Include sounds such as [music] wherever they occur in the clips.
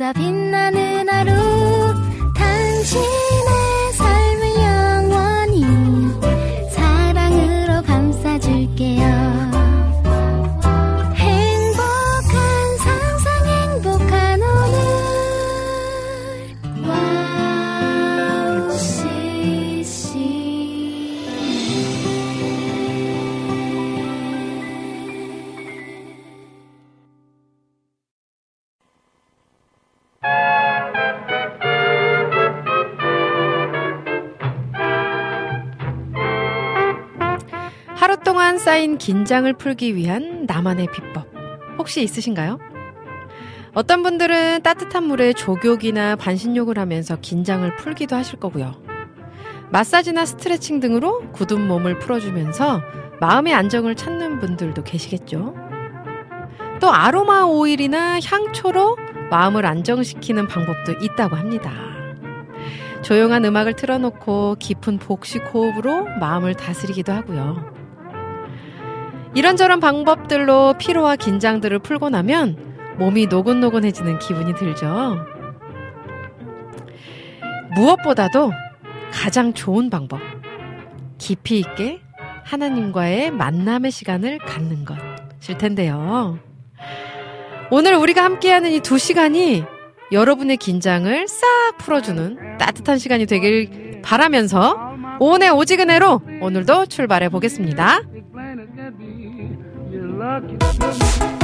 함께 할수있 긴장을 풀기 위한 나만의 비법. 혹시 있으신가요? 어떤 분들은 따뜻한 물에 조욕이나 반신욕을 하면서 긴장을 풀기도 하실 거고요. 마사지나 스트레칭 등으로 굳은 몸을 풀어주면서 마음의 안정을 찾는 분들도 계시겠죠. 또 아로마 오일이나 향초로 마음을 안정시키는 방법도 있다고 합니다. 조용한 음악을 틀어놓고 깊은 복식 호흡으로 마음을 다스리기도 하고요. 이런저런 방법들로 피로와 긴장들을 풀고 나면 몸이 노곤노곤해지는 기분이 들죠. 무엇보다도 가장 좋은 방법. 깊이 있게 하나님과의 만남의 시간을 갖는 것일 텐데요. 오늘 우리가 함께하는 이 두 시간이 여러분의 긴장을 싹 풀어주는 따뜻한 시간이 되길 바라면서 오은의 오지근해로 오늘도 출발해 보겠습니다. 내게 흐르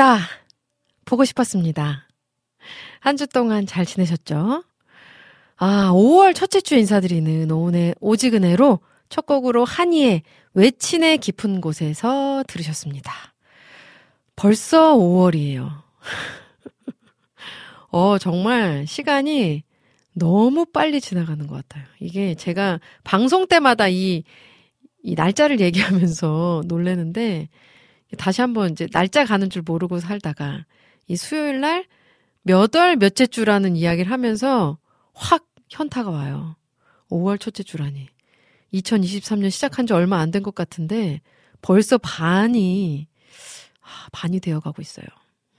반갑습니다. 보고 싶었습니다. 한 주 동안 잘 지내셨죠? 아, 5월 첫째 주 인사드리는 오은의 오지근해로 첫 곡으로 한이의 외친의 깊은 곳에서 들으셨습니다. 벌써 5월이에요. [laughs] 어, 정말 시간이 너무 빨리 지나가는 것 같아요. 이게 제가 방송 때마다 이, 이 날짜를 얘기하면서 놀래는데 다시 한번 이제 날짜 가는 줄 모르고 살다가 이 수요일 날 몇 월 몇째 주라는 이야기를 하면서 확 현타가 와요. 5월 첫째 주라니. 2023년 시작한 지 얼마 안 된 것 같은데 벌써 반이 아, 반이 되어 가고 있어요.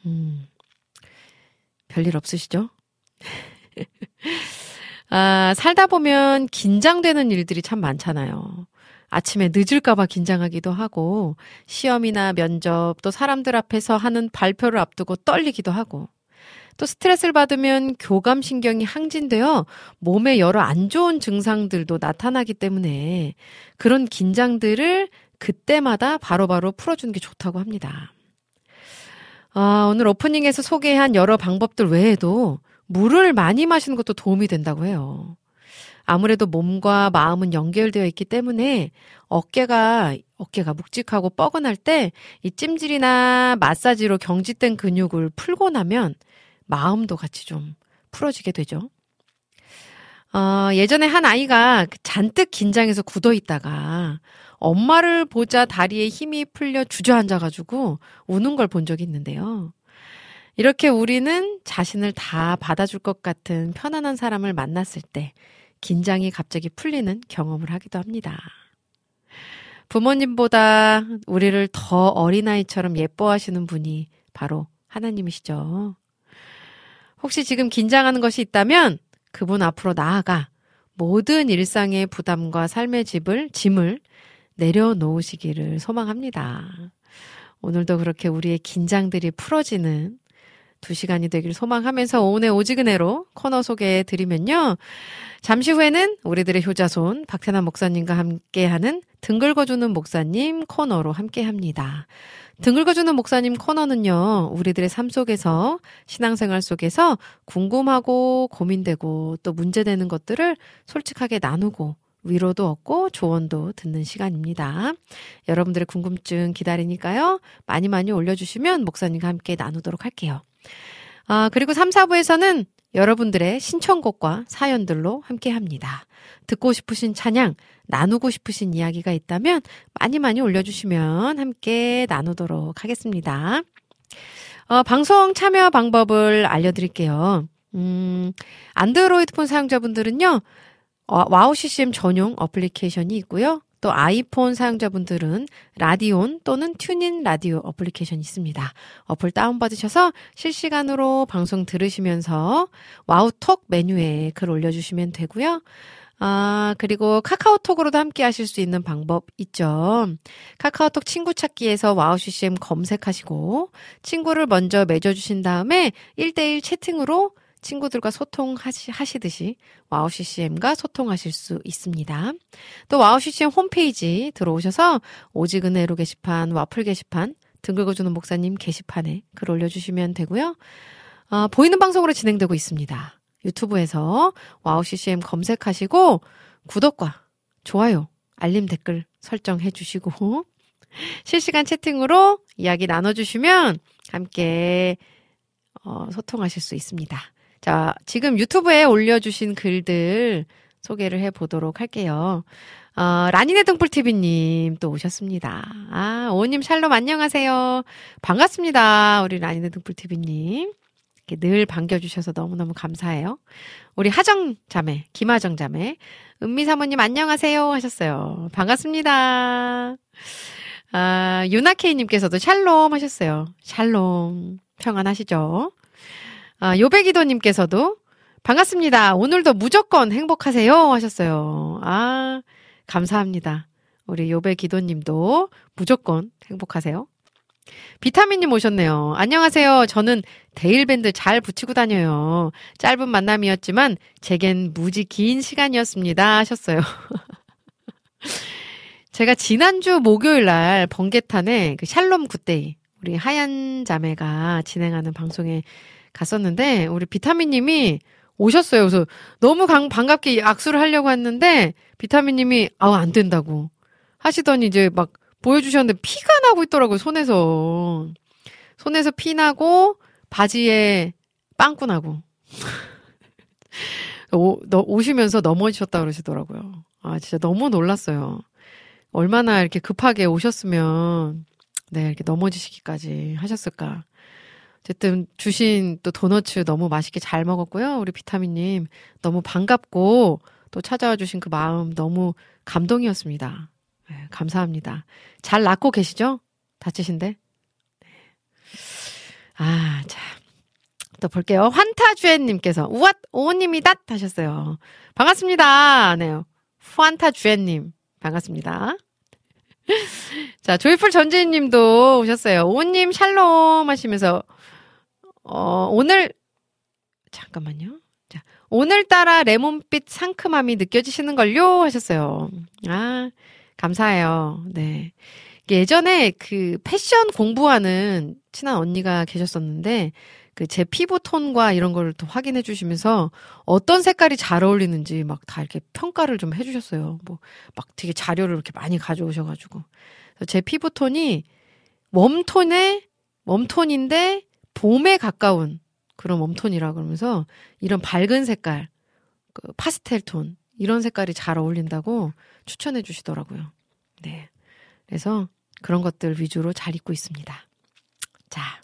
음. 별일 없으시죠? [laughs] 아, 살다 보면 긴장되는 일들이 참 많잖아요. 아침에 늦을까봐 긴장하기도 하고, 시험이나 면접, 또 사람들 앞에서 하는 발표를 앞두고 떨리기도 하고, 또 스트레스를 받으면 교감신경이 항진되어 몸에 여러 안 좋은 증상들도 나타나기 때문에 그런 긴장들을 그때마다 바로바로 풀어주는 게 좋다고 합니다. 아, 오늘 오프닝에서 소개한 여러 방법들 외에도 물을 많이 마시는 것도 도움이 된다고 해요. 아무래도 몸과 마음은 연결되어 있기 때문에 어깨가 어깨가 묵직하고 뻐근할 때 이 찜질이나 마사지로 경직된 근육을 풀고 나면 마음도 같이 좀 풀어지게 되죠. 어, 예전에 한 아이가 잔뜩 긴장해서 굳어 있다가 엄마를 보자 다리에 힘이 풀려 주저앉아가지고 우는 걸 본 적이 있는데요. 이렇게 우리는 자신을 다 받아줄 것 같은 편안한 사람을 만났을 때 긴장이 갑자기 풀리는 경험을 하기도 합니다. 부모님보다 우리를 더 어린아이처럼 예뻐하시는 분이 바로 하나님이시죠. 혹시 지금 긴장하는 것이 있다면 그분 앞으로 나아가 모든 일상의 부담과 삶의 집을, 짐을 내려놓으시기를 소망합니다. 오늘도 그렇게 우리의 긴장들이 풀어지는 두 시간이 되길 소망하면서 오늘 오지근해로 코너 소개해 드리면요. 잠시 후에는 우리들의 효자손 박태남 목사님과 함께하는 등 긁어주는 목사님 코너로 함께합니다. 등 긁어주는 목사님 코너는요, 우리들의 삶 속에서, 신앙생활 속에서 궁금하고 고민되고 또 문제되는 것들을 솔직하게 나누고 위로도 얻고 조언도 듣는 시간입니다. 여러분들의 궁금증 기다리니까요. 많이 많이 올려주시면 목사님과 함께 나누도록 할게요. 아, 그리고 3, 4부에서는 여러분들의 신청곡과 사연들로 함께 합니다. 듣고 싶으신 찬양, 나누고 싶으신 이야기가 있다면 많이 많이 올려주시면 함께 나누도록 하겠습니다. 어, 방송 참여 방법을 알려드릴게요. 음, 안드로이드 폰 사용자분들은요, 어, 와우 CCM 전용 어플리케이션이 있고요. 또 아이폰 사용자분들은 라디온 또는 튜닝 라디오 어플리케이션이 있습니다. 어플 다운받으셔서 실시간으로 방송 들으시면서 와우톡 메뉴에 글 올려주시면 되고요. 아, 그리고 카카오톡으로도 함께 하실 수 있는 방법 있죠. 카카오톡 친구 찾기에서 와우 CCM 검색하시고 친구를 먼저 맺어주신 다음에 1대1 채팅으로 친구들과 소통하시듯이 와우 CCM과 소통하실 수 있습니다. 또 와우 CCM 홈페이지 들어오셔서 오직은혜로 게시판, 와플 게시판, 등 긁어주는 목사님 게시판에 글 올려주시면 되고요. 어, 보이는 방송으로 진행되고 있습니다. 유튜브에서 와우 CCM 검색하시고 구독과 좋아요, 알림 댓글 설정해 주시고 [laughs] 실시간 채팅으로 이야기 나눠주시면 함께 어, 소통하실 수 있습니다. 자, 지금 유튜브에 올려주신 글들 소개를 해 보도록 할게요. 어, 라니네 등불TV님 또 오셨습니다. 아, 오님 샬롬 안녕하세요. 반갑습니다. 우리 라니네 등불TV님. 늘 반겨주셔서 너무너무 감사해요. 우리 하정 자매, 김하정 자매, 은미 사모님 안녕하세요 하셨어요. 반갑습니다. 아, 유나케이님께서도 샬롬 하셨어요. 샬롬. 평안하시죠? 아, 요배기도님께서도 반갑습니다. 오늘도 무조건 행복하세요 하셨어요. 아, 감사합니다. 우리 요배기도님도 무조건 행복하세요. 비타민님 오셨네요. 안녕하세요. 저는 대일밴드 잘 붙이고 다녀요. 짧은 만남이었지만 제겐 무지 긴 시간이었습니다. 하셨어요. [laughs] 제가 지난주 목요일 날 번개탄에 그 샬롬 굿데이 우리 하얀 자매가 진행하는 방송에 갔었는데 우리 비타민님이 오셨어요. 그래서 너무 강, 반갑게 악수를 하려고 했는데 비타민님이 아우 안 된다고 하시더니 이제 막 보여주셨는데 피가 나고 있더라고요 손에서 손에서 피 나고 바지에 빵꾸 나고 [laughs] 오, 너, 오시면서 넘어지셨다 그러시더라고요. 아 진짜 너무 놀랐어요. 얼마나 이렇게 급하게 오셨으면 네 이렇게 넘어지시기까지 하셨을까. 어쨌든 주신 또 도너츠 너무 맛있게 잘 먹었고요. 우리 비타민님 너무 반갑고 또 찾아와 주신 그 마음 너무 감동이었습니다. 네, 감사합니다. 잘 낫고 계시죠? 다치신데? 네. 아, 자. 또 볼게요. 환타주엔님께서, 우왓, 오님이다! 하셨어요. 반갑습니다. 네. 환타주엔님. 반갑습니다. [laughs] 자, 조이풀 전지님도 오셨어요. 오님 샬롬 하시면서, 어, 오늘, 잠깐만요. 자, 오늘따라 레몬빛 상큼함이 느껴지시는걸요? 하셨어요. 아, 감사해요. 네. 예전에 그 패션 공부하는 친한 언니가 계셨었는데, 그 제 피부 톤과 이런 걸또 확인해 주시면서 어떤 색깔이 잘 어울리는지 막 다 이렇게 평가를 좀 해 주셨어요. 뭐, 막 되게 자료를 이렇게 많이 가져오셔가지고. 제 피부 톤이 웜톤의, 웜톤인데 봄에 가까운 그런 웜톤이라 그러면서 이런 밝은 색깔, 그 파스텔 톤, 이런 색깔이 잘 어울린다고 추천해 주시더라고요. 네. 그래서 그런 것들 위주로 잘 입고 있습니다. 자.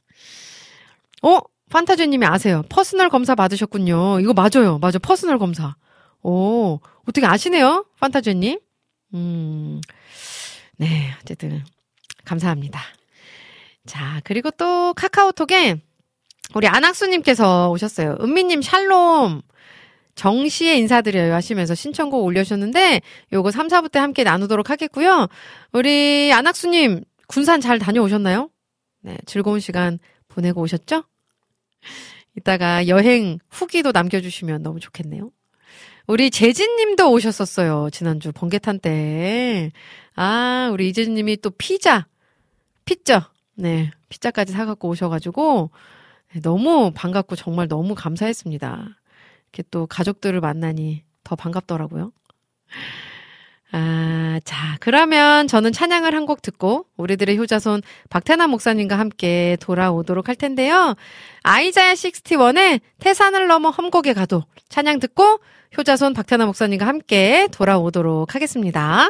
어? 판타지 님이 아세요. personal 검사 받으셨군요. 이거 맞아요. 맞아. personal 검사. 오, 어떻게 아시네요? 판타지 님. 음, 네. 어쨌든, 감사합니다. 자, 그리고 또 카카오톡에 우리 안학수님께서 오셨어요. 은미님 샬롬. 정시에 인사드려요 하시면서 신청곡 올려주셨는데 요거 3, 4부 때 함께 나누도록 하겠고요. 우리 안학수님 군산 잘 다녀오셨나요? 네, 즐거운 시간 보내고 오셨죠? 이따가 여행 후기도 남겨주시면 너무 좋겠네요. 우리 재진님도 오셨었어요. 지난주 번개탄 때. 아, 우리 이재진님이 또 피자, 피자, 네, 피자까지 사갖고 오셔가지고 네, 너무 반갑고 정말 너무 감사했습니다. 이렇게 또 가족들을 만나니 더 반갑더라고요. 아, 자, 그러면 저는 찬양을 한 곡 듣고 우리들의 효자손 박태남 목사님과 함께 돌아오도록 할 텐데요. 아이자야 61의 태산을 넘어 험곡에 가도 찬양 듣고 효자손 박태남 목사님과 함께 돌아오도록 하겠습니다.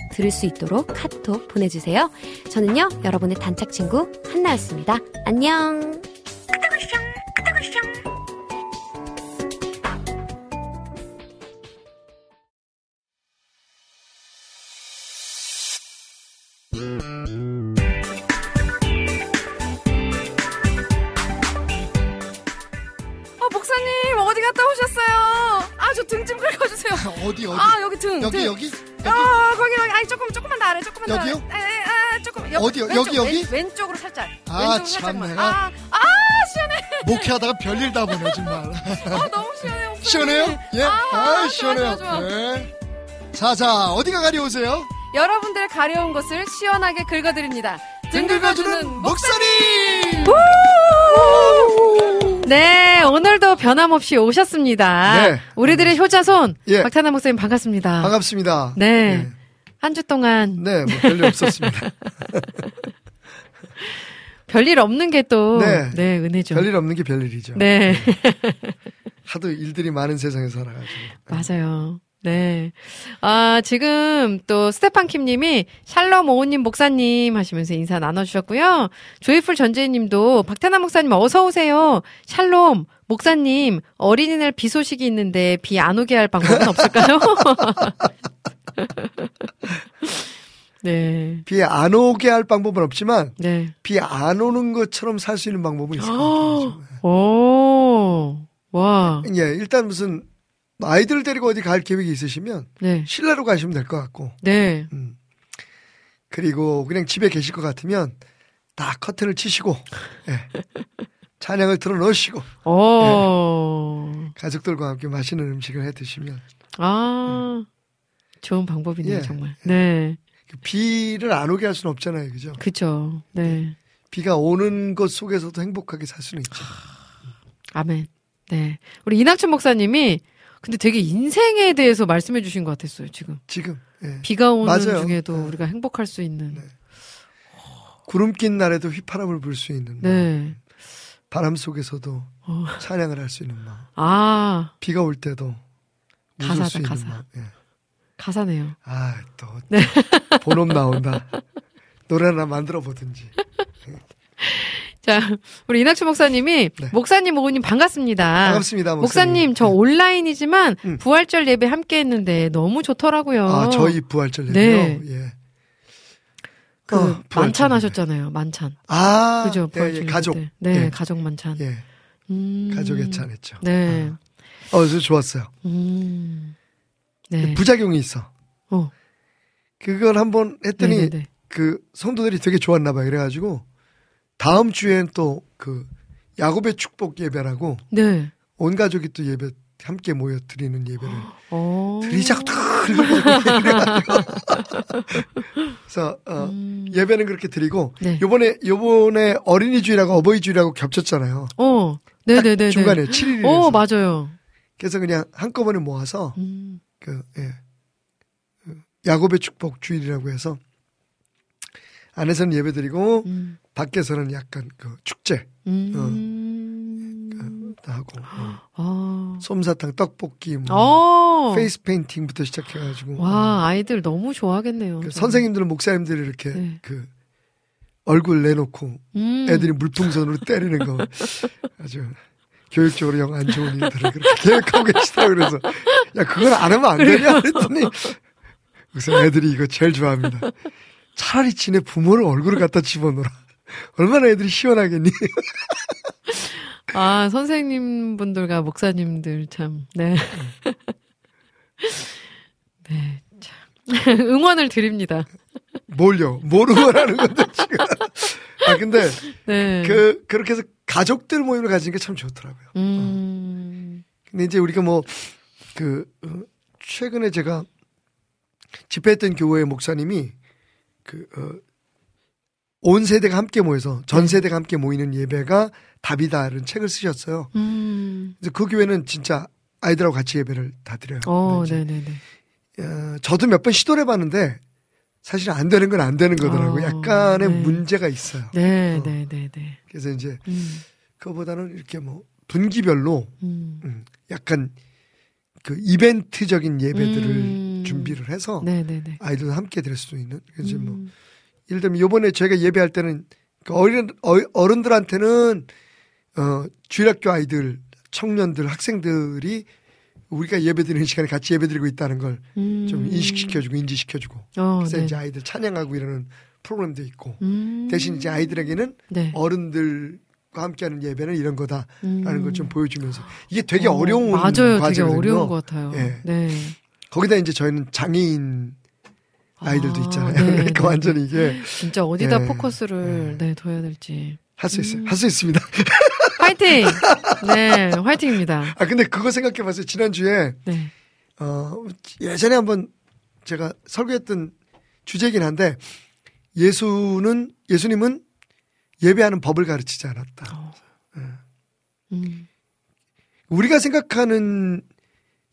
들을 수 있도록 카톡 보내주세요. 저는요, 여러분의 단짝 친구 한나였습니다. 안녕! 어, 목사님, 어디 갔다 오셨어요? 아, 저 등 좀 긁어주세요. 어디 어디? 아, 여기 등. 여기 등. 여기 여기 아, 거기, 거기. 아니, 조금, 조금만 더 아래, 조금만 더. 여기요? 에, 에, 아, 조금. 옆, 어디요? 왼쪽, 여기, 여기? 왼, 왼쪽으로 살짝. 아, 참. 내가. 아, 아, 시원해. 목회하다가 별일 다 보네 정말. 아, [laughs] 너무 시원해요. 시원해요? 예? 아, 아, 좋아, 시원해요. 좋아, 좋아. 네. 자, 자, 어디가 가려오세요? 여러분들 가려운 곳을 시원하게 긁어드립니다. 등 긁어주는 목사님! 네, 오늘도 변함없이 오셨습니다. 네. 우리들의 효자손, 예. 박찬남 목사님 반갑습니다. 반갑습니다. 네. 한 주 동안 네, 뭐 별일 없었습니다. [laughs] 별일 없는 게 또, 네, 네. 은혜죠. 별일 없는 게 별일이죠. 네, 하도 일들이 많은 세상에 살아가지고. [laughs] 맞아요. 네. 아, 지금 또 스테판 킴 님이 샬롬 오우님 목사님 하시면서 인사 나눠주셨고요. 조이풀 전재희 님도 박태남 목사님 어서오세요. 샬롬, 목사님, 어린이날 비 소식이 있는데 비 안 오게 할 방법은 없을까요? [laughs] 네. 비 안 오게 할 방법은 없지만 네. 비 안 오는 것처럼 살 수 있는 방법은 있을 것 같아요. [gasps] 오, 와, 예, 일단 무슨 아이들을 데리고 어디 갈 계획이 있으시면 네, 실내로 가시면 될 것 같고, 네, 음. 그리고 그냥 집에 계실 것 같으면 다 커튼을 치시고, [laughs] 예. 찬양을 틀어 넣으시고, 오, 가족들과 함께 맛있는 음식을 해 드시면 아, 좋은 방법이네요, 예. 정말. 네, 그 비를 안 오게 할 수는 없잖아요, 그죠? 그죠. 네, 비가 오는 것 속에서도 행복하게 살 수는 있죠. 아멘. 네, 우리 이낙춘 목사님이 근데 되게 인생에 대해서 말씀해 주신 것 같았어요, 지금. 지금 예. 비가 오는 맞아요. 중에도 네. 우리가 행복할 수 있는. 네. 구름 낀 날에도 휘파람을 불 수 있는 네. 바람 속에서도 어. 찬양을 할 수 있는 마음, 아, 비가 올 때도 가사다, 수 있는 가사. 마음. 예. 가사네요. 아, 또 네. 본업 나온다. 노래 하나 만들어 보든지. [laughs] 자, 우리 이낙춘 목사님이 네. 목사님 오우님 반갑습니다. 반갑습니다, 목사님. 목사님, 저 네. 온라인이지만 음. 부활절 예배 함께 했는데 너무 좋더라고요. 아, 저희 부활절 예배요. 네. 예. 그 어, 만찬. 하셨잖아요. 만찬. 아, 그죠? 예, 부활절 예, 가족. 때. 네, 예. 가족 만찬. 예. 음. 가족의 찬했죠. 네. 어, 그래서 좋았어요. 음. 네. 부작용이 있어. 어. 그걸 한번 했더니 네네네. 그 성도들이 되게 좋았나 봐요. 그래가지고 다음 주엔 또 그 야곱의 축복 예배라고 네. 온 가족이 또 예배 함께 모여 드리는 예배를 어. 드리자고 [laughs] 그래서 어, 음. 예배는 그렇게 드리고 네. 요번에 요번에 어린이 주일하고 어버이 주일하고 겹쳤잖아요. 어. 딱 네네 네. 중간에 7일이라서 어, 맞아요. 그래서 그냥 한꺼번에 모아서 음. 그 예. 그 야곱의 축복 주일이라고 해서 안에서는 예배드리고 음. 밖에서는 약간 그 축제 음. 하고 어, 아. 솜사탕, 떡볶이, 뭐 어. 페이스 페인팅부터 시작해 가지고 와, 아이들 너무 좋아하겠네요. 그. 선생님들은 목사님들이 이렇게 네. 그 얼굴 내놓고 음. 애들이 물풍선으로 때리는 거 아주 교육적으로 영 안 좋은 일들을 그렇게 [laughs] 계획하고 계시다 그래서 야 그걸 안 하면 안 되냐 그랬더니 그래서 애들이 이거 제일 좋아합니다. 차라리 지네 부모를 얼굴을 갖다 집어넣어라. 얼마나 애들이 시원하겠니? [laughs] 아, 선생님 분들과 목사님들 참, 네. [laughs] 네, 참. [laughs] 응원을 드립니다. 뭘요? 뭘 응원하는 건데 지금? 아 근데 네. 그 그렇게 해서 가족들 모임을 가지는 게 참 좋더라고요. 음. 근데 이제 우리가 뭐 그 최근에 제가 집회했던 교회 목사님이 그 어, 온 세대가 함께 모여서 전 네. 세대가 함께 모이는 예배가 답이다라는 책을 쓰셨어요. 음. 그래서 그 교회는 진짜 아이들하고 같이 예배를 다 드려요. 어, 네네네. 이제, 어, 저도 몇 번 시도를 해봤는데 사실 안 되는 건 안 되는 거더라고요. 어, 약간의 네. 문제가 있어요. 네, 어. 네, 네, 네. 그래서 이제 음. 그거보다는 이렇게 뭐 분기별로 음. 음, 약간 그 이벤트적인 예배들을 음. 준비를 해서 네, 네, 네. 아이들도 함께 드릴 수 있는 그래서 뭐 음. 예를 들면 요번에 저희가 예배할 때는 그 어린 어- 어른들한테는 어 주일학교 아이들 청년들 학생들이 우리가 예배드리는 시간에 같이 예배드리고 있다는 걸좀 음. 인식시켜주고 인지시켜주고 어, 그래서 네. 이제 아이들 찬양하고 이러는 프로그램도 있고 음. 대신 이제 아이들에게는 네. 어른들 과 함께하는 예배는 이런 거다라는 음. 걸좀 보여주면서 이게 되게 어, 어, 려운 맞아요. 되게 과제거든요. 어려운 것 같아요. 예. 네. 거기다 이제 저희는 장애인 아이들도 아, 있잖아요. 네, 그러니까 네, 완전히 이게 진짜 어디다 예. 포커스를 네, 둬야 될지. 할 수 있어요. 음. 할수 있습니다. [laughs] 화이팅! 네, [laughs] 화이팅입니다. 아 근데 그거 생각해봤어요. 지난 주에 네. 어 예전에 한번 제가 설교했던 주제긴 한데 예수는 예수님은 예배하는 법을 가르치지 않았다. 어. 음. 우리가 생각하는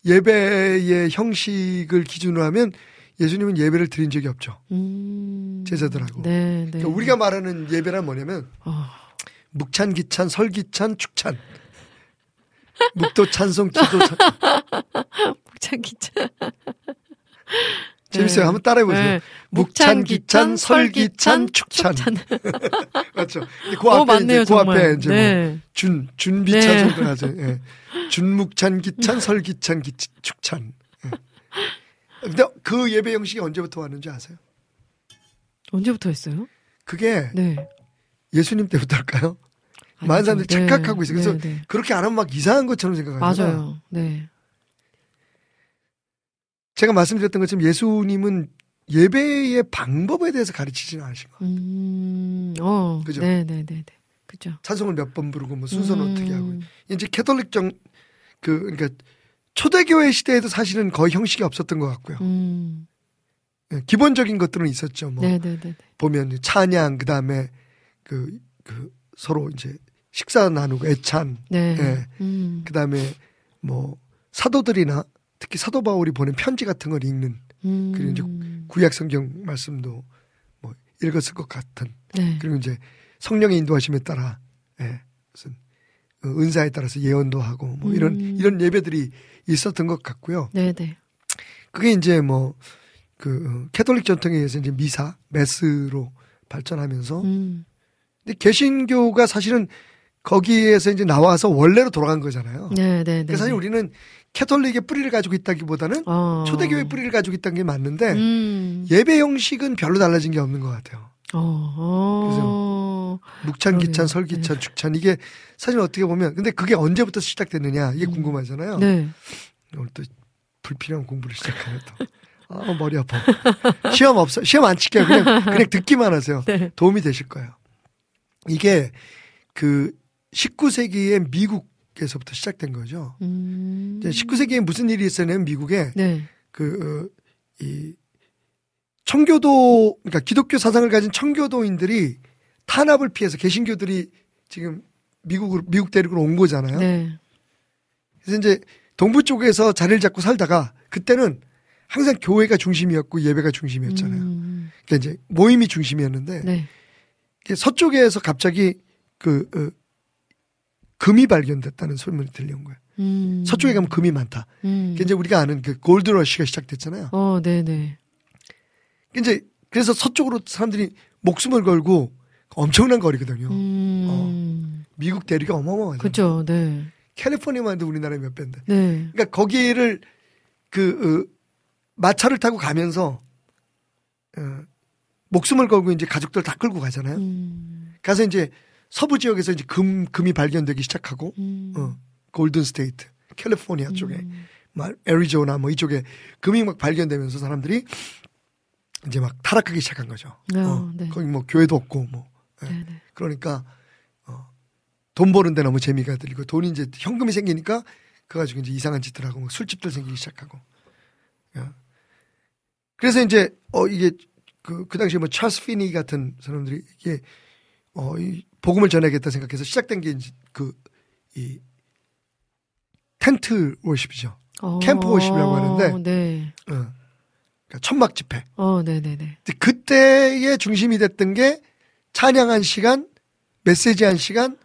예배의 형식을 기준으로 하면 예수님은 예배를 드린 적이 없죠. 음. 제자들하고. 네, 네. 그러니까 우리가 말하는 예배란 뭐냐면 어. 묵찬, 기찬, 설기찬, 축찬. 묵도 찬송, 기도 찬. [laughs] 묵찬 기찬. [laughs] 재밌어요. 한번 따라해보세요. 네. 묵찬, 기찬, 설기찬, 축찬. [laughs] 맞죠. 근데 그 어, 앞에 맞네요, 이제 그 정말. 앞에 이제 뭐 네. 준, 준비찬 네. 정도 하죠. 예. 준묵찬, 기찬, 설기찬, 기, 축찬. 예. 근데 그 예배 형식이 언제부터 왔는지 아세요? 언제부터 했어요? 그게 네. 예수님 때부터일까요? 많은 사람들이 아니죠. 착각하고 있어요. 그래서 네, 네. 그렇게 안 하면 막 이상한 것처럼 생각하잖아요. 맞아요. 네. 제가 말씀드렸던 것처럼 예수님은 예배의 방법에 대해서 가르치지는 않으신 거예요. 음, 어. 그죠? 네, 네, 네, 네. 그죠. 찬송을 몇 번 부르고 뭐 순서는 음. 어떻게 하고 이제 캐톨릭 정 그 그러니까 초대교회 시대에도 사실은 거의 형식이 없었던 것 같고요. 음. 예, 기본적인 것들은 있었죠. 뭐 네, 네, 네. 네. 보면 찬양 그다음에 그, 그 서로 이제 식사 나누고 애찬 네. 예. 음. 그다음에 뭐 사도들이나 특히 사도 바울이 보낸 편지 같은 걸 읽는 음. 그리고 이제 구약 성경 말씀도 뭐 읽었을 것 같은 네. 그리고 이제 성령의 인도하심에 따라 예, 무슨 어, 은사에 따라서 예언도 하고 뭐 이런 음. 이런 예배들이 있었던 것 같고요. 네, 네. 그게 이제 뭐 그 캐톨릭 전통에 의해서 이제 미사 Mass로 발전하면서 음. 근데 개신교가 사실은 거기에서 이제 나와서 원래로 돌아간 거잖아요. 네, 네, 네. 그러니까 사실 우리는 캐톨릭의 뿌리를 가지고 있다기보다는 어. 초대교회 뿌리를 가지고 있다는 게 맞는데 음. 예배 형식은 별로 달라진 게 없는 것 같아요. 어. 어. 묵찬. 기찬, 설기찬, 축찬 이게 사실 어떻게 보면 근데 그게 언제부터 시작됐느냐 이게 음. 궁금하잖아요. 네. 오늘 또 불필요한 공부를 시작하네 또. 아 머리 아파. 시험 없어. 시험 안 칠게요. 그냥 그냥 듣기만 하세요. 네. 도움이 되실 거예요. 이게 그 19세기의 미국에서부터 시작된 거죠. 음. 이제 19세기에 무슨 일이 있었냐면 미국에 네. 그, 어, 이, 청교도, 그러니까 기독교 사상을 가진 청교도인들이 탄압을 피해서 개신교들이 지금 미국으로, 미국 대륙으로 온 거잖아요. 네. 그래서 이제 동부 쪽에서 자리를 잡고 살다가 그때는 항상 교회가 중심이었고 예배가 중심이었잖아요. 음. 그러니까 이제 모임이 중심이었는데 네. 서쪽에서 갑자기 그, 어, 금이 발견됐다는 소문이 들려온 거예요. 음. 서쪽에 가면 금이 많다. 음. 그게 이제 우리가 아는 그 골드러시가 시작됐잖아요. 어, 네, 네. 이제 그래서 서쪽으로 사람들이 목숨을 걸고 엄청난 거리거든요. 음. 미국 대륙이 어마어마하죠. 그죠, 네. 캘리포니아만 해도 우리나라의 몇 배인데. 네. 그러니까 거기를 그 어, 마차를 타고 가면서 어, 목숨을 걸고 이제 가족들 다 끌고 가잖아요. 음. 가서 이제 서부 지역에서 이제 금 금이 발견되기 시작하고 음. 어, Golden State, 캘리포니아 쪽에 음. 막 애리조나 뭐 이쪽에 금이 막 발견되면서 사람들이 이제 막 타락하기 시작한 거죠. 어, 어, 네. 거기 뭐 교회도 없고 뭐 예. 네, 네. 그러니까 어, 돈 버는데 너무 재미가 들리고 돈이 이제 현금이 생기니까 그 가지고 이제 이상한 짓들 하고 막 술집들 생기기 시작하고. 예. 그래서 이제 어 이게 그, 그 당시에 뭐 찰스 피니 같은 사람들이 이게 어, 이 복음을 전하겠다 생각해서 시작된 게 이제 그, 이, tent worship이죠. 어, camp worship이라고 하는데. 네. 어. 그러니까 천막 집회. 어, 네네네. 그때의 중심이 됐던 게 찬양 한 시간, 메시지 한 시간,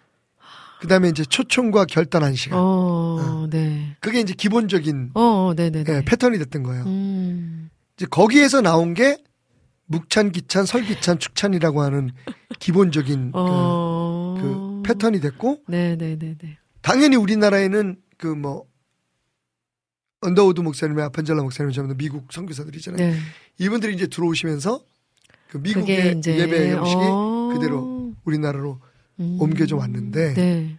그 다음에 이제 초청과 결단 한 시간. 어, 네. 그게 이제 기본적인 어, 어, 네네네. 예, 패턴이 됐던 거예요. 음, 이제 거기에서 나온 게 묵찬, 기찬, 설기찬, 축찬이라고 하는 기본적인 그, 어. 그 패턴이 됐고, 네네네네. 당연히 우리나라에는 그 뭐 언더우드 목사님의 아펜젤러 목사님 전부 미국 선교사들이잖아요. 네. 이분들이 이제 들어오시면서 그 미국의 이제. 예배 형식이 어. 그대로 우리나라로 음. 옮겨져 왔는데 네.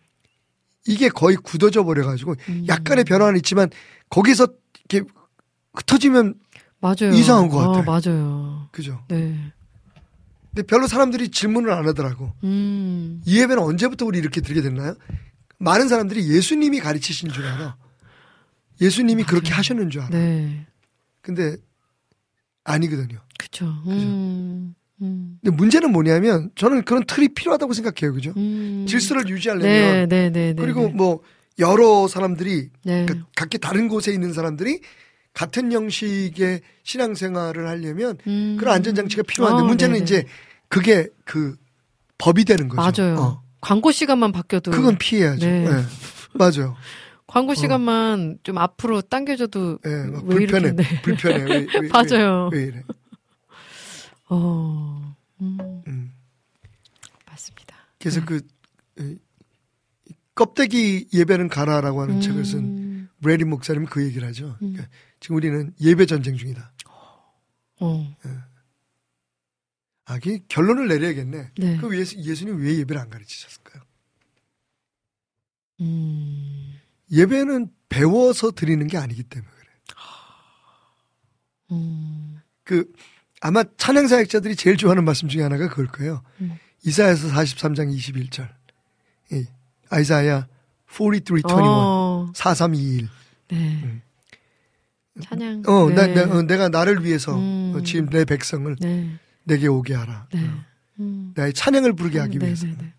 이게 거의 굳어져 버려가지고 음. 약간의 변화는 있지만 거기서 이렇게 흩어지면 맞아요. 이상한 것 어, 같아. 맞아요. 그죠. 네. 근데 별로 사람들이 질문을 안 하더라고. 음. 이 예배는 언제부터 우리 이렇게 들게 됐나요? 많은 사람들이 예수님이 가르치신 줄 알아. 예수님이 그렇게 하셨는 줄 알아. 네. 근데 아니거든요. 그쵸. 음. 음. 근데 문제는 뭐냐면 저는 그런 틀이 필요하다고 생각해요. 그죠? 음. 질서를 유지하려면 네, 네, 네, 네. 그리고 네. 뭐 여러 사람들이 네. 그러니까 각기 다른 곳에 있는 사람들이 같은 형식의 신앙생활을 하려면 음. 그런 안전장치가 필요한데 어, 문제는 네네. 이제 그게 그 법이 되는 거죠. 맞아요. 어. 광고 시간만 바뀌어도 그건 피해야죠. 네. 네. 맞아요. 광고 시간만 좀 앞으로 예, 막왜 이렇게 불편해. 네. 불편해. 왜, [laughs] 왜, 맞아요. 왜, 왜 이래? 어. 음, 음. 맞습니다. 그래서 네. 그 껍데기 예배는 가라라고 하는 책을 쓴 음. 브레리 목사님은 그 얘기를 하죠. 음. 그러니까 지금 우리는 예배 전쟁 중이다. 어. 아, 그 결론을 내려야겠네. 네. 그 예수, 예수님 왜 예배를 안 가르치셨을까요? 음. 예배는 배워서 드리는 게 아니기 때문에 그래. 음. 그 아마 찬양 사역자들이 제일 좋아하는 말씀 중에 하나가 그걸 거예요. 음. 이사야서 43장 21절. 예. 아이사야 43:21. 어. 4321. 네. 음. 찬양. 어, 나, 네. 내, 어, 내가 나를 위해서 음. 어, 지금 내 백성을 네. 내게 오게 하라. 네. 어. 음. 나의 찬양을 부르게 하기 네, 위해서. 네, 네. 음. 그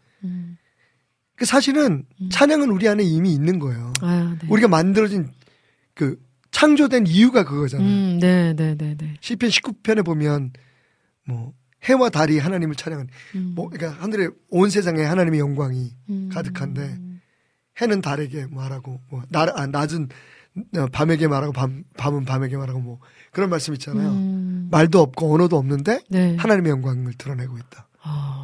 사실은 음. 찬양은 우리 안에 이미 있는 거예요. 아, 네. 우리가 만들어진 그 창조된 이유가 그거잖아요. 음, 네, 네, 네, 네. 시편 19편에 보면 뭐 해와 달이 하나님을 찬양하는 음. 뭐 그러니까 하늘에 온 세상에 하나님의 영광이 음. 가득한데 해는 달에게 말하고 뭐 나, 아, 낮은 어, 밤에게 말하고 밤, 밤은 밤에게 말하고 뭐 그런 말씀 있잖아요. 음. 말도 없고 언어도 없는데 네. 하나님의 영광을 드러내고 있다. 아.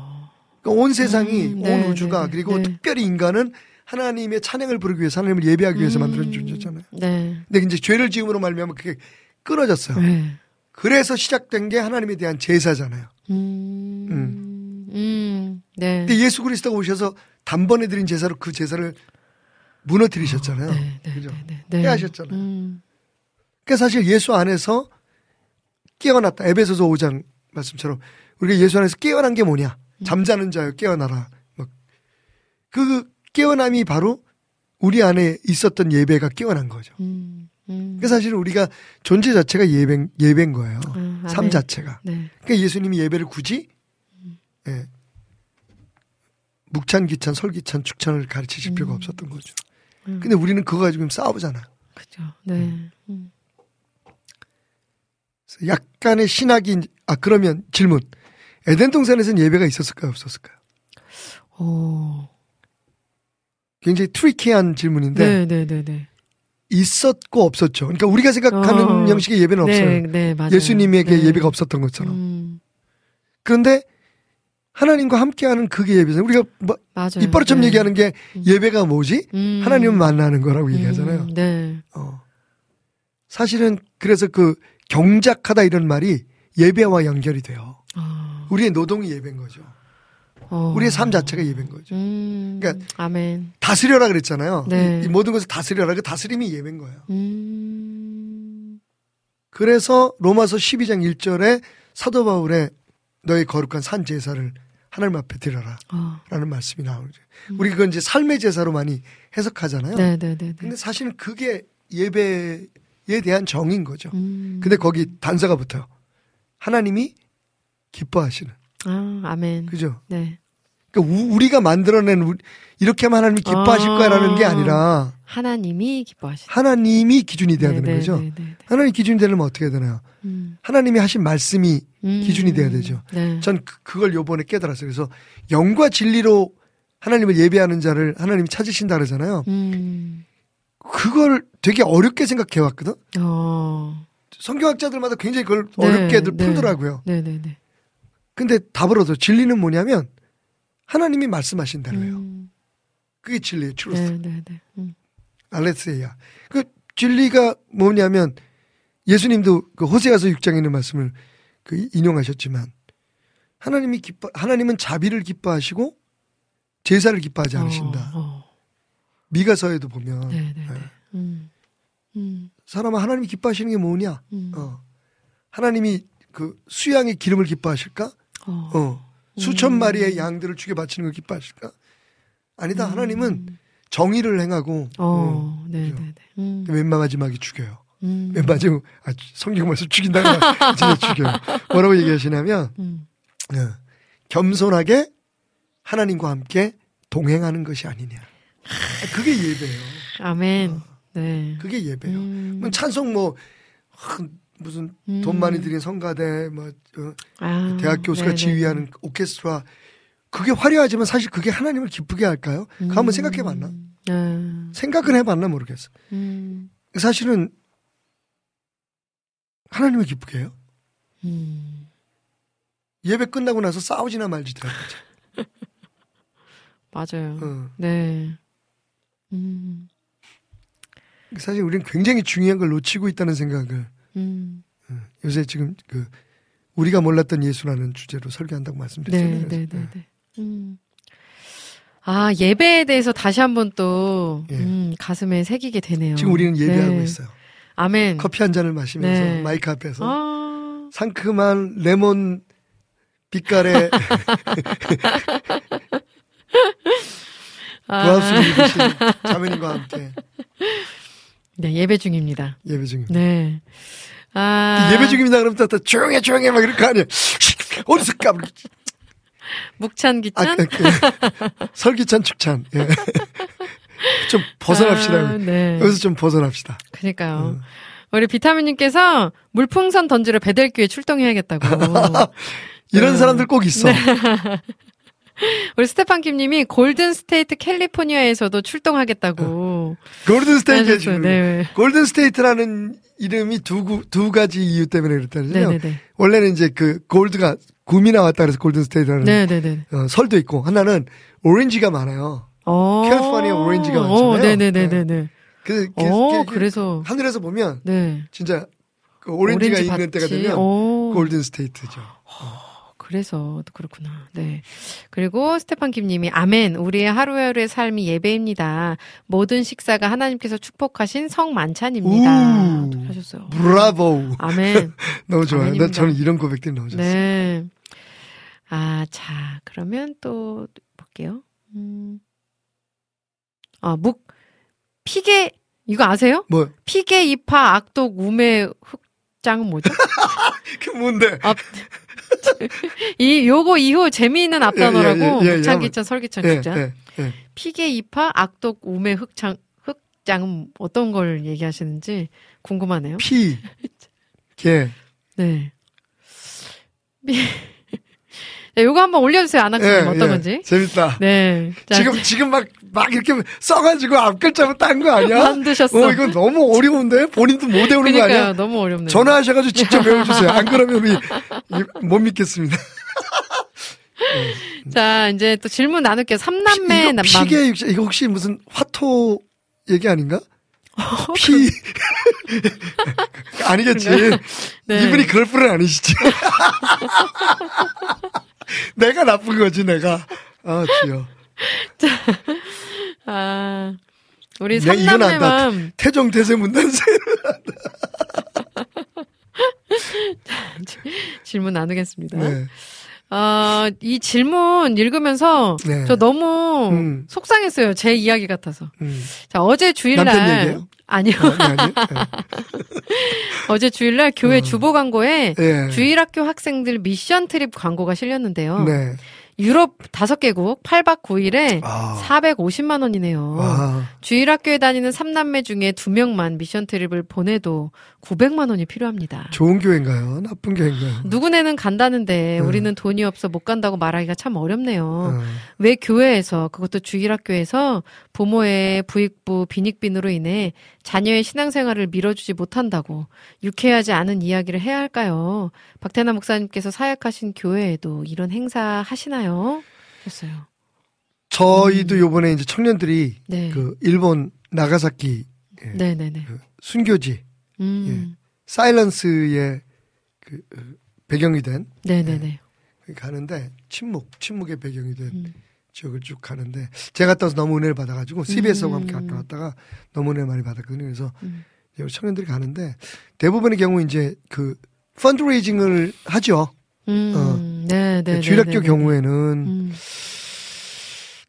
그러니까 온 세상이 음, 온 네, 우주가 네, 네. 그리고 네. 특별히 인간은 하나님의 찬양을 부르기 위해서 하나님을 예배하기 위해서 만들어진 존재잖아요. 네. 근데 이제 죄를 지음으로 말미암아 그게 끊어졌어요. 네. 그래서 시작된 게 하나님에 대한 제사잖아요. 음. 음. 네. 근데 예수 그리스도가 오셔서 단번에 드린 제사로 그 제사를 무너뜨리셨잖아요. 네, 네, 그죠? 네, 네, 네. 해하셨잖아요. 음. 그러니까 사실 예수 안에서 깨어났다. 에베소서 5장 말씀처럼 우리가 예수 안에서 깨어난 게 뭐냐? 음. 잠자는 자여 깨어나라. 막. 그 깨어남이 바로 우리 안에 있었던 예배가 깨어난 거죠. 음. 음. 그래서 사실 우리가 존재 자체가 예배, 예배인 거예요. 아, 삶 아멘. 자체가. 네. 그러니까 예수님이 예배를 굳이 예, 묵찬, 기찬, 설기찬, 축찬을 가르치실 필요가 없었던 거죠. 음. 근데 우리는 그거 가지고 싸우잖아. 그죠. 네. 음. 그래서 약간의 신학이 아 그러면 질문. 에덴 동산에서는 예배가 있었을까요, 없었을까요? 오. 굉장히 트리키한 질문인데 네, 네, 네, 네. 있었고 없었죠. 그러니까 우리가 생각하는 어. 형식의 예배는 네, 없어요. 네, 맞아요. 예수님에게 네. 예배가 없었던 것처럼. 음. 그런데 하나님과 함께하는 그게 예배잖아요. 우리가 뭐. 이빨처럼 네. 얘기하는 게 예배가 뭐지? 음. 하나님을 만나는 거라고 얘기하잖아요. 음, 네. 어. 사실은 그래서 그 경작하다 이런 말이 예배와 연결이 돼요. 아. 우리의 노동이 예배인 거죠. 어. 우리의 삶 자체가 예배인 거죠. 음. 그러니까 아멘. 다스려라 그랬잖아요. 네. 이, 이 모든 것을 다스려라. 그 다스림이 예배인 거예요. 음. 그래서 로마서 12장 1절에 사도 바울의 너의 거룩한 산 제사를 하나님 앞에 드려라. 어. 라는 말씀이 나오죠. 우리 그건 이제 삶의 제사로 많이 해석하잖아요. 네, 네, 네, 네. 근데 사실은 그게 예배에 대한 정인 거죠. 음. 근데 거기 단서가 붙어요. 하나님이 기뻐하시는. 아, 아멘. 그죠? 네. 그러니까 우- 우리가 만들어낸 우리- 이렇게 하면 하나님이 기뻐하실 아. 거야라는 게 아니라 하나님이 기뻐하시는. 하나님이 기준이 돼야 네, 되는 네, 거죠. 네, 네, 네. 하나님 기준이 되려면 어떻게 해야 되나요? 음. 하나님이 하신 말씀이 음. 기준이 돼야 되죠. 네. 전 그- 그걸 요번에 깨달았어요. 그래서 영과 진리로 하나님을 예배하는 자를 하나님이 찾으신다 그러잖아요. 음. 그걸 되게 어렵게 생각해 왔거든. 어. 성경학자들마다 굉장히 그걸 네, 어렵게들 네. 풀더라고요. 네, 네, 네. 근데 답을 얻어. 진리는 뭐냐면 하나님이 말씀하신 대로예요. 음. 그게 진리예요. Truth. 네, 네, 네. 음. Aletheia. 그 진리가 뭐냐면 예수님도 그 호세아서 6장에 있는 말씀을 그 인용하셨지만 하나님이 기뻐 하나님은 자비를 기뻐하시고 제사를 기뻐하지 않으신다. 어, 어. 미가서에도 보면 네, 네, 예. 네. 음. 음. 사람아 하나님이 기뻐하시는 게 뭐냐? 음. 어. 하나님이 그 수양의 기름을 기뻐하실까? 어. 어. 수천 음. 마리의 양들을 죽여 바치는 걸 기뻐하실까? 아니다. 음. 하나님은 정의를 행하고 어. 어, 네, 그죠. 네, 네. 음. 웬만하지 마게 죽여요. 음. 웬만하지 아, 성경 말씀 죽인다고 말- 진짜 죽여요. 뭐라고 얘기하시냐면 음. 어, 겸손하게 하나님과 함께 동행하는 것이 아니냐. 그게 예배예요. 아멘. 네. 그게 예배예요. 음. 뭐 찬송 뭐 하, 무슨 돈 음. 많이 들인 성가대 뭐 어, 아, 대학 교수가 네네. 지휘하는 오케스트라 그게 화려하지만 사실 그게 하나님을 기쁘게 할까요? 그거 한번 생각해 봤나? 음. 생각은 해 봤나 모르겠어. 음. 사실은 하나님을 기쁘게 해요. 음. 예배 끝나고 나서 싸우지나 말지더라고요. [laughs] 맞아요. 어. 네. 음. 사실 우리는 굉장히 중요한 걸 놓치고 있다는 생각을 음. 요새 지금 그 우리가 몰랐던 예수라는 주제로 설교한다고 말씀드렸잖아요. 네, 네, 네, 네. 음. 아, 예배에 대해서 다시 한번 또, 예. 음, 가슴에 새기게 되네요. 지금 우리는 예배하고 네. 있어요. 아멘. 커피 한 잔을 마시면서 네. 마이크 앞에서 아, 상큼한 레몬 빛깔의 [laughs] 아, 브라우스를 입으신 자매님과 함께 네, 예배 중입니다. 예배 중입니다. 네. 아. 예배 중입니다. 그러면 또, 또 조용해 조용해 막 이럴 거 아니에요. [laughs] 어디서 까불 묵찬 아, 기찬? 그, 그, 설기찬 축찬. 예. [laughs] 좀 벗어납시다. 아, 네. 여기서 좀 벗어납시다. 그니까요. 우리 비타민님께서 물풍선 던지러 배달교에 출동해야겠다고. [laughs] 이런 네. 사람들 꼭 있어. [laughs] 우리 스테판 김님이 골든 스테이트 캘리포니아에서도 출동하겠다고. Golden State. 네. Golden State라는 이름이 두, 구- 두 가지 이유 때문에 그렇다는요. 네네네. 원래는 이제 그 gold가 금이 나왔다 그래서 Golden State라는 네네네. 어, 설도 있고 하나는 오렌지가 많아요. 어. 캘리포니아 오렌지가 어, 많잖아요. 네네네네 네. 그, 그, 어, 그- 그래서. 하늘에서 보면 네. 진짜 그 오렌지가 오렌지 있는 때가. 되면 어. Golden State죠. 그래서 또 그렇구나. 네. 그리고 스테판 김님이 아멘. 우리의 하루하루의 삶이 예배입니다. 모든 식사가 하나님께서 축복하신 성 만찬입니다. 우. 또 하셨어요. 브라보. 아멘. [laughs] 너무 좋아요. 난 아멘입니다. 저는 이런 고백들이 너무 좋았어요. 네. 아, 자, 그러면 또 볼게요. 음. 아, 묵 피게 이거 아세요? 뭐, 피게 이파 악독 우매 흑장은 뭐죠? [laughs] 그 뭔데? 앞, 이 요거 이후 재미있는 앞단어라고 예, 예, 예, 축자. 예, 예. 피게 이파 악독 우매 흑창 흑장은 어떤 걸 얘기하시는지 궁금하네요. 피, 개. 네. 미- [laughs] 자, 요거 한번 올려주세요. 안학수님 예, 어떤 예. 건지. 재밌다. 네. 자, 지금, 지금 막, 막 이렇게 써가지고 앞 글자만 딴 거 아니야? 만드셨어. 어, 이거 너무 어려운데? 본인도 못 외우는 거. 아니야? 너무 어렵네요. 전화하셔가지고 직접 [laughs] 외워주세요. 안 그러면 우리 이- 못 믿겠습니다. [laughs] 자, 이제 또 질문 나눌게요. 삼남매 남남. 피계 육자 이거 혹시 무슨 화토 얘기 아닌가? 어, [laughs] 피 아니겠지. 네. 이분이 그럴 분은 아니시지. [laughs] 내가 나쁜 거지 내가. 아 주여. 아, 우리. 삼남매맘. 태종 대세 문단세. [laughs] 질문 나누겠습니다. 네. 아, 이 질문 읽으면서 네. 저 너무 음. 속상했어요. 제 이야기 같아서. 음. 자, 어제 주일날? 아니요. 아니, 아니. [laughs] 어제 주일날 교회 어. 주보 광고에 예. 주일학교 학생들 미션 트립 광고가 실렸는데요. 네. 유럽 다섯 개국 8박 9일에 아. 450만 원이네요. 아, 주일 학교에 다니는 3남매 중에 2명만 미션 트립을 보내도 900만 원이 필요합니다. 좋은 교회인가요? 나쁜 교회인가요? 누구네는 간다는데 음. 우리는 돈이 없어 못 간다고 말하기가 참 어렵네요. 어. 왜 교회에서 그것도 주일 학교에서 부모의 부익부 빈익빈으로 인해 자녀의 신앙생활을 밀어주지 못한다고 유쾌하지 않은 이야기를 해야 할까요? 박태남 목사님께서 사역하신 교회에도 이런 행사 하시나요? 했어요. 저희도 요번에 이제 청년들이 음. 네. 그 일본 나가사키 예, 네네네. 그 순교지 음. 사일런스의 그 어, 배경이 된 네네네. 거기 가는데 침묵 침묵의 배경이 된 음. 지역을 쭉 가는데 제가 갔다 와서 너무 은혜를 받아가지고 CBS하고 함께 음. 갔다 왔다가 너무 은혜를 많이 받았거든요. 그래서 음. 우리 청년들이 가는데 대부분의 경우 이제 그 펀드레이징을 하죠. 음. 네네네. 주일학교 경우에는 음.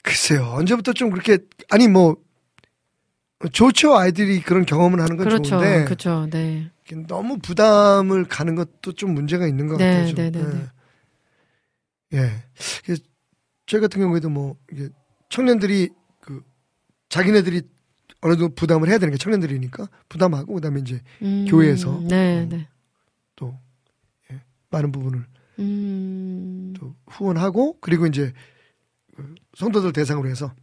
글쎄요 언제부터 좀 그렇게 아니 뭐 좋죠 아이들이 그런 경험을 하는 건 그렇죠. 좋은데 그렇죠. 네. 너무 부담을 가는 것도 좀 문제가 있는 것 네, 같아요. 좀. 네, 네, 네. 예. 저희 같은 경우에도 뭐 이게 청년들이 그 자기네들이 어느 정도 부담을 해야 되는 게 청년들이니까 부담하고 그다음에 이제 음. 교회에서. 네, 음. 네. 또 예, 많은 부분을 음. 또 후원하고 그리고 이제 그 성도들 대상으로 해서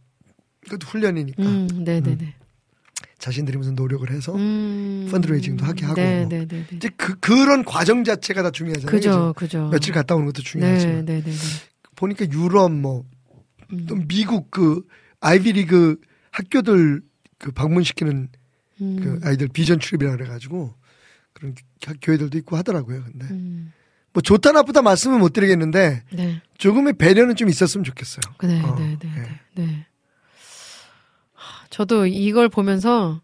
그것도 훈련이니까 음, 네네네. 자신들이 무슨 노력을 해서 음. 펀드레이징도 하게 하고 네네네. 이제 그 그런 과정 자체가 다 중요하잖아요. 그죠, 그죠. 며칠 갔다 오는 것도 중요하지만 네네네. 보니까 유럽 뭐또 음. 미국 그 아이비리그 학교들 그 방문시키는 그 음. 아이들 비전 출입이라 그래가지고 그런 교- 교회들도 있고 하더라고요. 근데 음. 뭐 좋다 나쁘다 말씀은 못 드리겠는데 네. 조금의 배려는 좀 있었으면 좋겠어요. 네, 어, 네, 네, 예. 네, 네. 하, 저도 이걸 보면서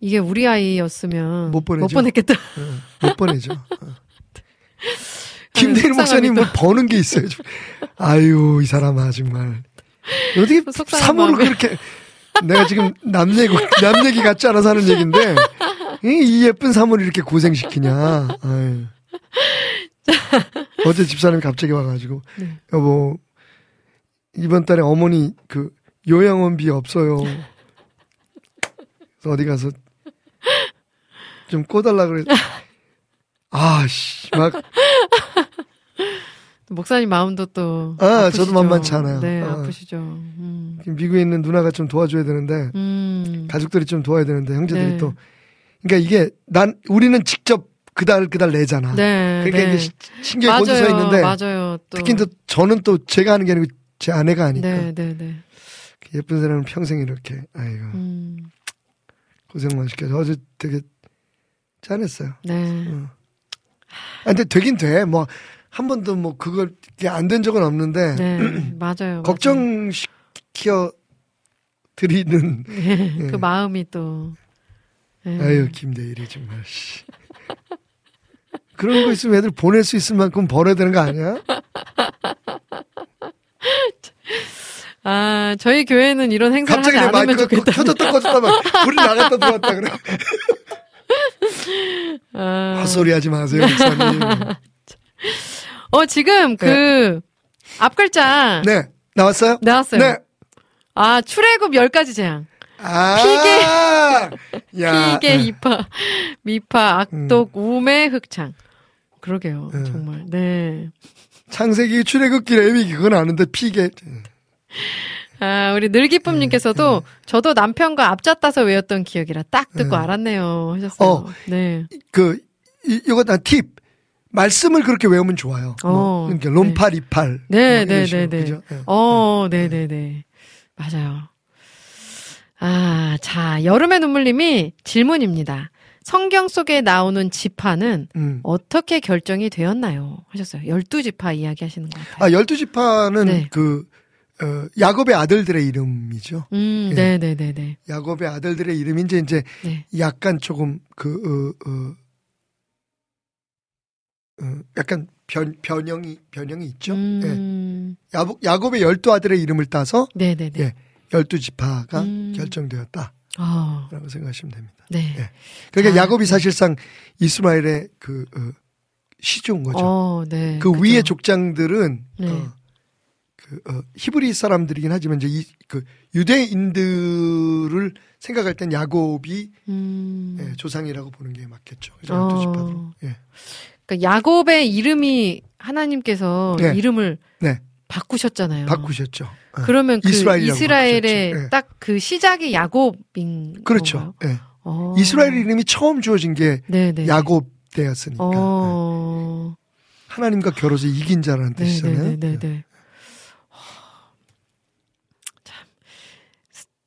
이게 우리 아이였으면 못 보내죠. 보냈겠다. 어, 못 보내죠. [laughs] 어. 김대일 목사님 또- 뭐 버는 게 있어요. 좀. 아유 이 사람아 정말 어떻게 마음에. 그렇게 내가 지금 남 얘기 남 얘기 같지 않아서 하는 얘기인데 이, 이 예쁜 사물을 이렇게 고생시키냐. 아유. 어제 집사람이 갑자기 와가지고 네. 여보 이번 달에 어머니 그 요양원비 없어요. 그래서 어디 가서 좀 꼬달라 그래. 아씨 막 목사님 마음도 또. 아, 아프시죠? 저도 만만치 않아요. 네, 아. 아프시죠. 음. 미국에 있는 누나가 좀 도와줘야 되는데 음. 가족들이 좀 도와야 되는데 형제들이 네. 또 그러니까 이게 난 우리는 직접 그달 그달 내잖아. 네. 그러니까 네. 이게 시- 신경이 곤두서 있는데 맞아요. 또. 특히 또 저는 또 제가 하는 게 아니고 제 아내가 하니까 네, 네, 네. 예쁜 사람은 평생 이렇게 아이고 음. 고생만 시켜서 어제 되게 짠했어요. 네. 어. 아, 근데 되긴 돼. 뭐 한 번도 뭐 그걸 안 된 적은 없는데 네. [clears throat] 맞아요. 걱정 시켜 드리는 네. 예. 그 마음이 또. 네. 아유 김대일이 정말 씨. 그런 거 있으면 애들 보낼 수 있을 만큼 벌어야 되는 거 아니야? 아, 저희 교회는 이런 행사를 갑자기 하지 내 않으면 마이크가 좋겠다. 켜졌다 꺼졌다 막 불이 나갔다 들어왔다 그래. [laughs] 아, 헛소리 하지 마세요, 목사님. [laughs] 어, 지금 그, 앞글자. 네, 나왔어요? 나왔어요. 네. 아, 출애굽 10가지 재앙. 아, 피계. [laughs] 야, 피계, 네. 이파, 미파, 악독, 우매, 흑창. 그러게요. 네. 정말. 네. 창세기 출애굽기 레위기 그건 아는데 피계. 아, 우리 늘기쁨님께서도 저도 남편과 앞잡다서 외웠던 기억이라 딱 듣고 네. 알았네요. 하셨어요. 어. 네. 그 이, 이거 다 팁. 말씀을 그렇게 외우면 좋아요. 어, 뭐, 그러니까 롬팔 이팔. 네, 뭐 이런 네, 식으로, 네, 네. 그죠? 예. 어, 네 네 네. 맞아요. 아, 자, 여름의 눈물님이 질문입니다. 성경 속에 나오는 지파는 음. 어떻게 결정이 되었나요? 하셨어요. 열두 지파 이야기 하시는 것 같아요. 아, 열두 지파는 네. 그, 어, 야곱의 아들들의 이름이죠. 음, 예. 네네 네 네. 야곱의 아들들의 이름이 이제, 이제 네. 약간 조금 그, 어, 어, 어, 약간 변, 변형이 변형이 있죠. 예. 음. 야곱, 야곱의 열두 아들의 이름을 따서 네네네. 예, 열두 지파가 음. 결정되었다라고 아, 생각하시면 됩니다. 네. 예. 그러니까 자, 야곱이 사실상 이스마엘의 그 어, 시조인 거죠. 어, 네. 그 그죠. 위의 족장들은 네. 어, 그 어, 히브리 사람들이긴 하지만 이제 이, 그 유대인들을 생각할 땐 야곱이 음. 예, 조상이라고 보는 게 맞겠죠. 열두 어. 지파도. 예. 그러니까 야곱의 이름이 하나님께서 네. 이름을 네, 바꾸셨잖아요. 바꾸셨죠. 어. 그러면 그 이스라엘의 바꾸셨죠. 예. 딱그 시작이 야곱인 그렇죠. 예. 어. 이스라엘 이름이 처음 주어진 게 네네. 야곱되었으니까 예. 어. 하나님과 결혼해서 이긴 자라는 뜻이잖아요. 네네네네. 참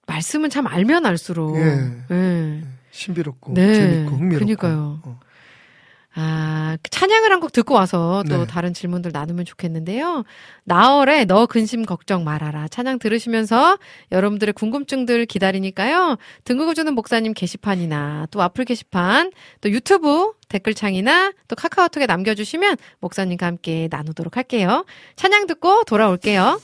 말씀은 참 알면 알수록 예. 예. 신비롭고 네. 재밌고 흥미롭고. 그러니까요. 어. 아, 그 찬양을 한 곡 듣고 와서 또 네. 다른 질문들 나누면 좋겠는데요. 나얼의 너 근심 걱정 말아라. 찬양 들으시면서 여러분들의 궁금증들 기다리니까요. 등극을 주는 목사님 게시판이나 또 와플 게시판, 또 유튜브 댓글창이나 또 카카오톡에 남겨주시면 목사님과 함께 나누도록 할게요. 찬양 듣고 돌아올게요.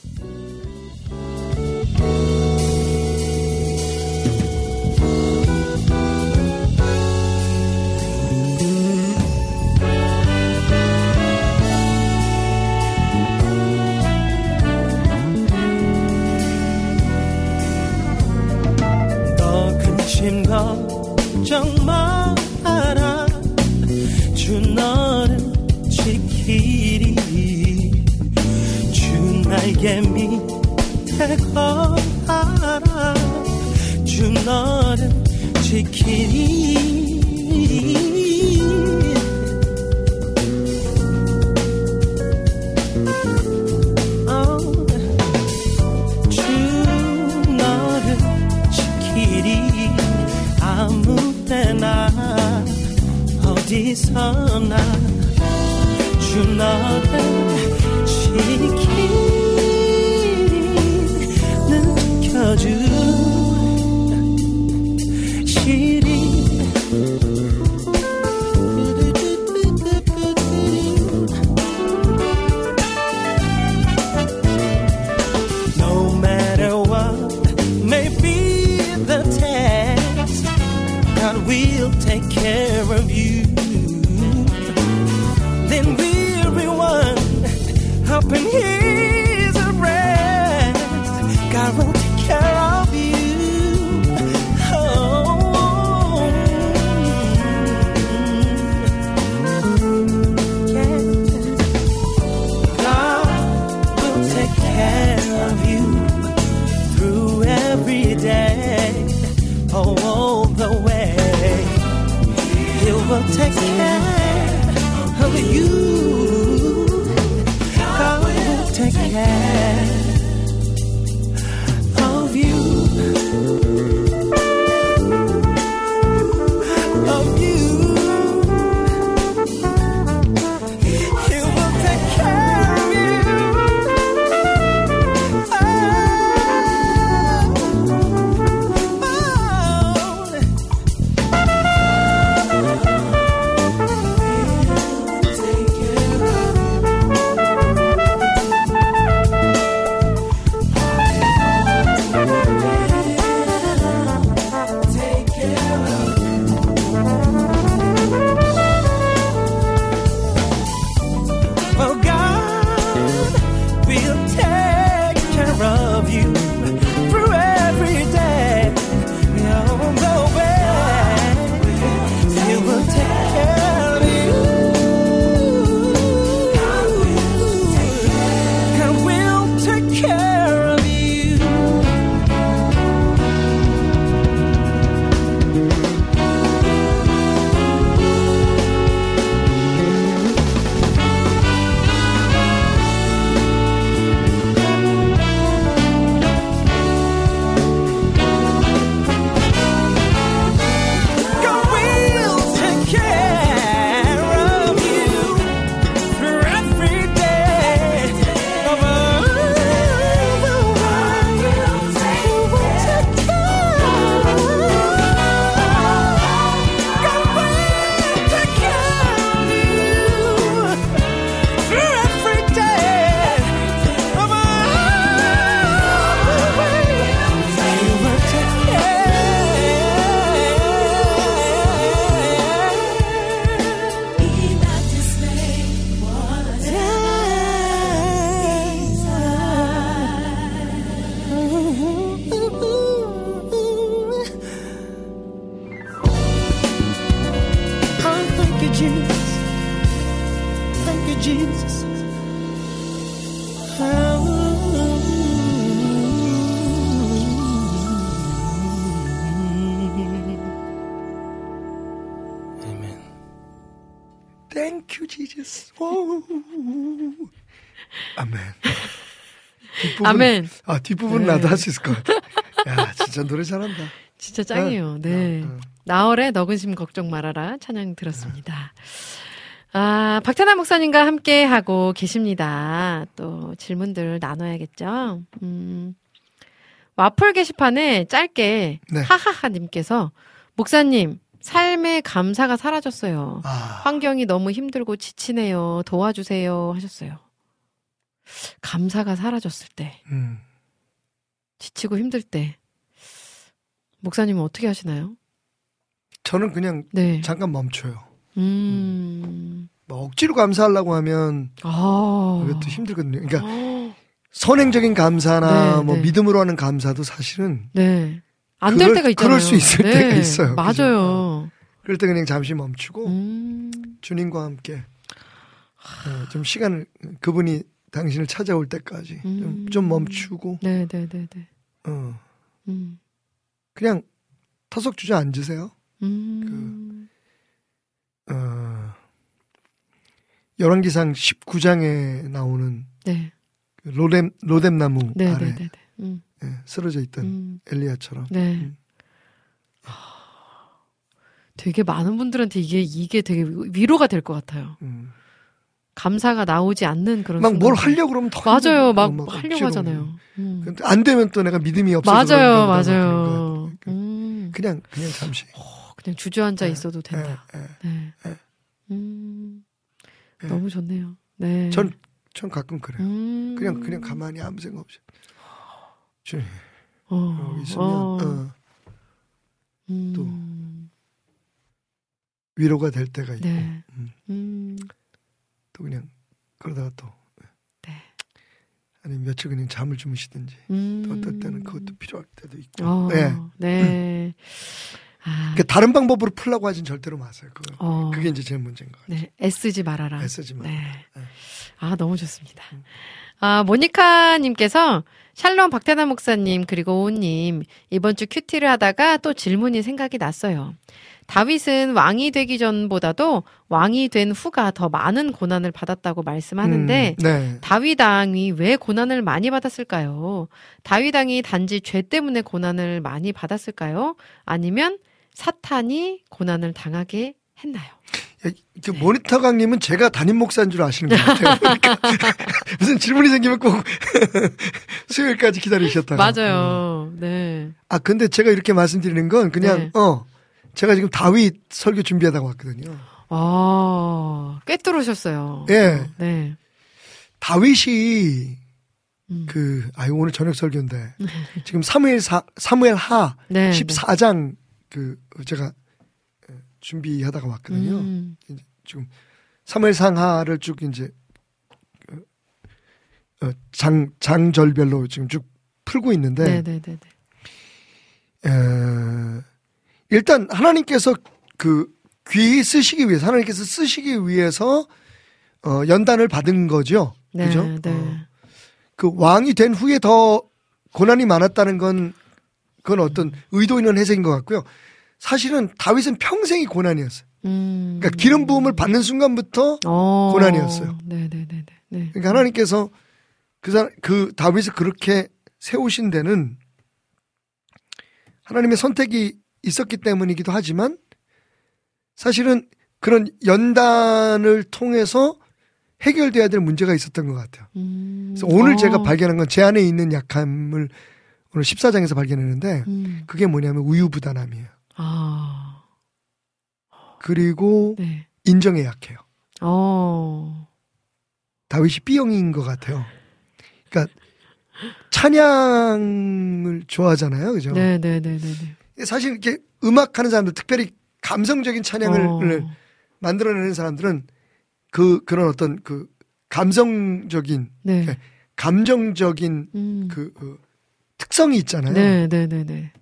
너 근심 걱정 마라. 주 너를 지키리. 주 날개 밑에 걸어라. 주 너를 지키리 어디서나 주 너를 지키리 느껴주 시리 No matter what may be the test, God will take care of you. Up in His 뒷부분, 아멘. 아, 뒷부분 네. 나도 할 수 있을 것 같아. 야, 진짜 노래 잘한다. 진짜 짱이에요. 네. 어, 어. 나월의 너근심 걱정 말아라 찬양 들었습니다. 아, 박찬하 목사님과 함께 하고 계십니다. 또 질문들 나눠야겠죠. 음. 와플 게시판에 짧게 네. 하하하님께서 목사님 삶의 감사가 사라졌어요. 아, 환경이 너무 힘들고 지치네요. 도와주세요 하셨어요. 감사가 사라졌을 때, 음. 지치고 힘들 때 목사님은 어떻게 하시나요? 저는 그냥 네. 잠깐 멈춰요. 음. 뭐 억지로 감사하려고 하면 아. 그것도 힘들거든요. 그러니까 어, 선행적인 감사나 네, 뭐 네. 믿음으로 하는 감사도 사실은 네. 안 될 때가 있잖아요. 그럴 수 있을 때가 있어요. 그죠? 맞아요. 그럴 때 그냥 잠시 멈추고 음. 주님과 함께 어, 좀 시간을 그분이 당신을 찾아올 때까지 좀, 음. 좀 멈추고 네, 네, 네, 네. 어, 음. 그냥 터석 주저 앉으세요. 음. 어, 열왕기상 19장에 나오는 네. 그 로뎀 로뎀나무 네, 아래 네, 네, 네. 음. 예, 쓰러져 있던 음. 엘리야처럼 네. 음. 되게 많은 분들한테 이게 이게 되게 위로가 될 것 같아요. 음. 감사가 나오지 않는 그런 막 뭘. 하려고 그러면 더 맞아요. 막, 막 하려고. 하잖아요. 음. 안 되면 또 내가 믿음이 없어서 맞아요, 맞아요. 거. 음. 그냥 그냥 잠시 그냥 주저앉아 예, 있어도 된다. 예, 예. 네. 예. 음. 예. 너무 좋네요. 네. 전, 전 가끔 그래요. 음. 그냥 그냥 가만히 아무 생각 없이 주님 어, 여기 있으면 어. 어, 음. 또 위로가 될 때가 있고 네. 또 그냥 그러다가 또 네. 아니 며칠 그냥 잠을 주무시든지 음. 또 어떨 때는 그것도 필요할 때도 있고 어, 네. 네. 아, 그러니까 다른 방법으로 풀라고 하진 절대로 마세요. 그거 어. 그게 이제 제일 문제인 것 같아요. 네, 애쓰지 말아라. 애쓰지 말아라. 네. 네. 아, 너무 좋습니다. 아, 모니카님께서 샬롬 박태남 목사님 그리고 오님 이번 주 큐티를 하다가 또 질문이 생각이 났어요. 다윗은 왕이 되기 전보다도 왕이 된 후가 더 많은 고난을 받았다고 말씀하는데 음, 네. 다윗 왕이 왜 고난을 많이 받았을까요? 다윗 왕이 단지 죄 때문에 고난을 많이 받았을까요? 아니면 사탄이 고난을 당하게 했나요? 야, 그 모니터 강님은 제가 담임 목사인 줄 아시는 것 같아요. [laughs] 그러니까 [laughs] 무슨 질문이 생기면 꼭 [laughs] 수요일까지 기다리셨다가. 음. 맞아요. 네. 아 근데 제가 이렇게 말씀드리는 건 그냥 네. 어 제가 지금 다윗 설교 준비하다가 왔거든요. 아, 꿰뚫으셨어요. 예. 네. 다윗이 음. 그 아유 오늘 저녁 설교인데 [laughs] 지금 사무엘 사 사무엘 하 네. 14장 그 제가 준비하다가 왔거든요. 음. 지금 사무엘 상하를 쭉 이제 그, 어, 장 장절별로 지금 쭉 풀고 있는데 네네네네. 에, 일단 하나님께서 그 귀 쓰시기 위해서 하나님께서 쓰시기 위해서 어, 연단을 받은 거죠. 네, 그죠? 네. 어, 그 왕이 된 후에 더 고난이 많았다는 건 그건 어떤 의도 있는 해석인 것 같고요. 사실은 다윗은 평생이 고난이었어요. 음. 그러니까 기름 부음을 받는 순간부터 어. 고난이었어요. 네네네네. 네. 그러니까 하나님께서 그, 사, 그 다윗을 그렇게 세우신 데는 하나님의 선택이 있었기 때문이기도 하지만 사실은 그런 연단을 통해서 해결돼야 될 문제가 있었던 것 같아요. 음. 그래서 오늘 어. 제가 발견한 건 제 안에 있는 약함을 오늘 14장에서 발견했는데 음. 그게 뭐냐면 우유부단함이에요. 아. 그리고 네. 인정에 약해요. 어. 다윗이 B형인 것 같아요. 그러니까 찬양을 좋아하잖아요, 그죠? 네네네네네. 사실 이렇게 음악하는 사람들, 특별히 감성적인 찬양을 어. 만들어내는 사람들은 그 그런 어떤 그 감성적인, 네. 감정적인 음. 그, 그 특성이 있잖아요. 네 네 네 네.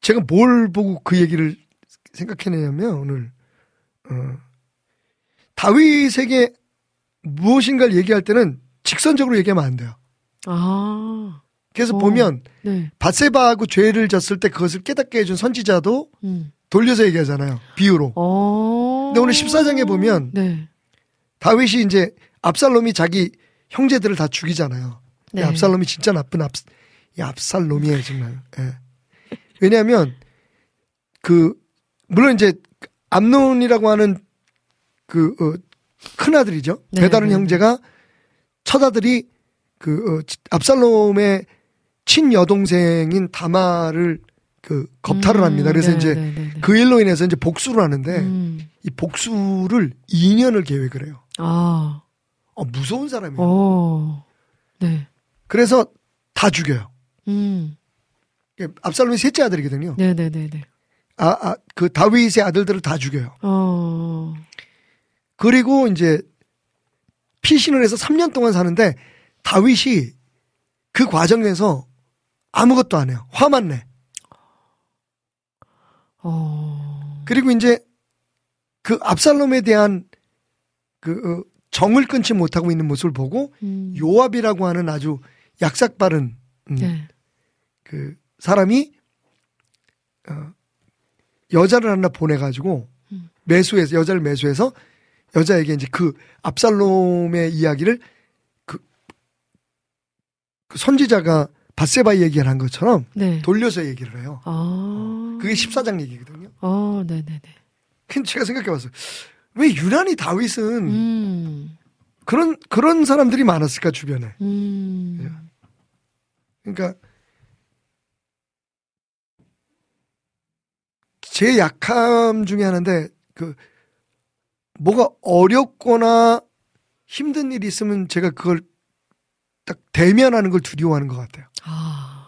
제가 뭘 보고 그 얘기를 생각해내냐면 오늘 어, 다윗에게 무엇인가를 얘기할 때는 직선적으로 얘기하면 안 돼요. 아, 그래서 어. 보면 네. 바세바하고 죄를 졌을 때 그것을 깨닫게 해준 선지자도 음. 돌려서 얘기하잖아요. 비유로. 어. 근데 오늘 14장에 보면 네. 다윗이 이제 압살롬이 자기 형제들을 다 죽이잖아요. 네. 야, 압살롬이 진짜 나쁜 압, 이 압살롬이에요 정말. 예. 왜냐하면 그 물론 이제 암논이라고 하는 그 어, 큰 아들이죠. 네, 배다른 네. 형제가 첫 아들이 그 어, 치- 압살롬의 친 여동생인 다마를 그 겁탈을 음, 합니다. 그래서 네, 이제 네, 네, 네. 그 일로 인해서 이제 복수를 하는데 음. 이 복수를 2년을 계획을 해요. 아, 어, 무서운 사람이에요. 어. 네. 그래서 다 죽여요. 음. 예, 압살롬이 셋째 아들이거든요. 네, 네, 네, 네. 아, 아, 그 다윗의 아들들을 다 죽여요. 어. 그리고 이제 피신을 해서 3년 동안 사는데 다윗이 그 과정에서 아무것도 안 해요. 화만 내. 어. 그리고 이제 그 압살롬에 대한 그 어, 정을 끊지 못하고 있는 모습을 보고 음. 요압이라고 하는 아주 약삭빠른 음, 네. 그 사람이 어, 여자를 하나 보내가지고 음. 매수해서 여자를 매수해서 여자에게 이제 그 압살롬의 이야기를 그, 그 선지자가 바세바 얘기를 한 것처럼 네. 돌려서 얘기를 해요. 아. 그게 14장 얘기거든요. 어, 네, 네, 네. 근데 제가 생각해봤어요. 왜 유난히 다윗은 음. 그런 그런 사람들이 많았을까 주변에. 음. 그러니까 제 약함 중에 하나인데 그 뭐가 어렵거나 힘든 일이 있으면 제가 그걸 딱 대면하는 걸 두려워하는 것 같아요. 아.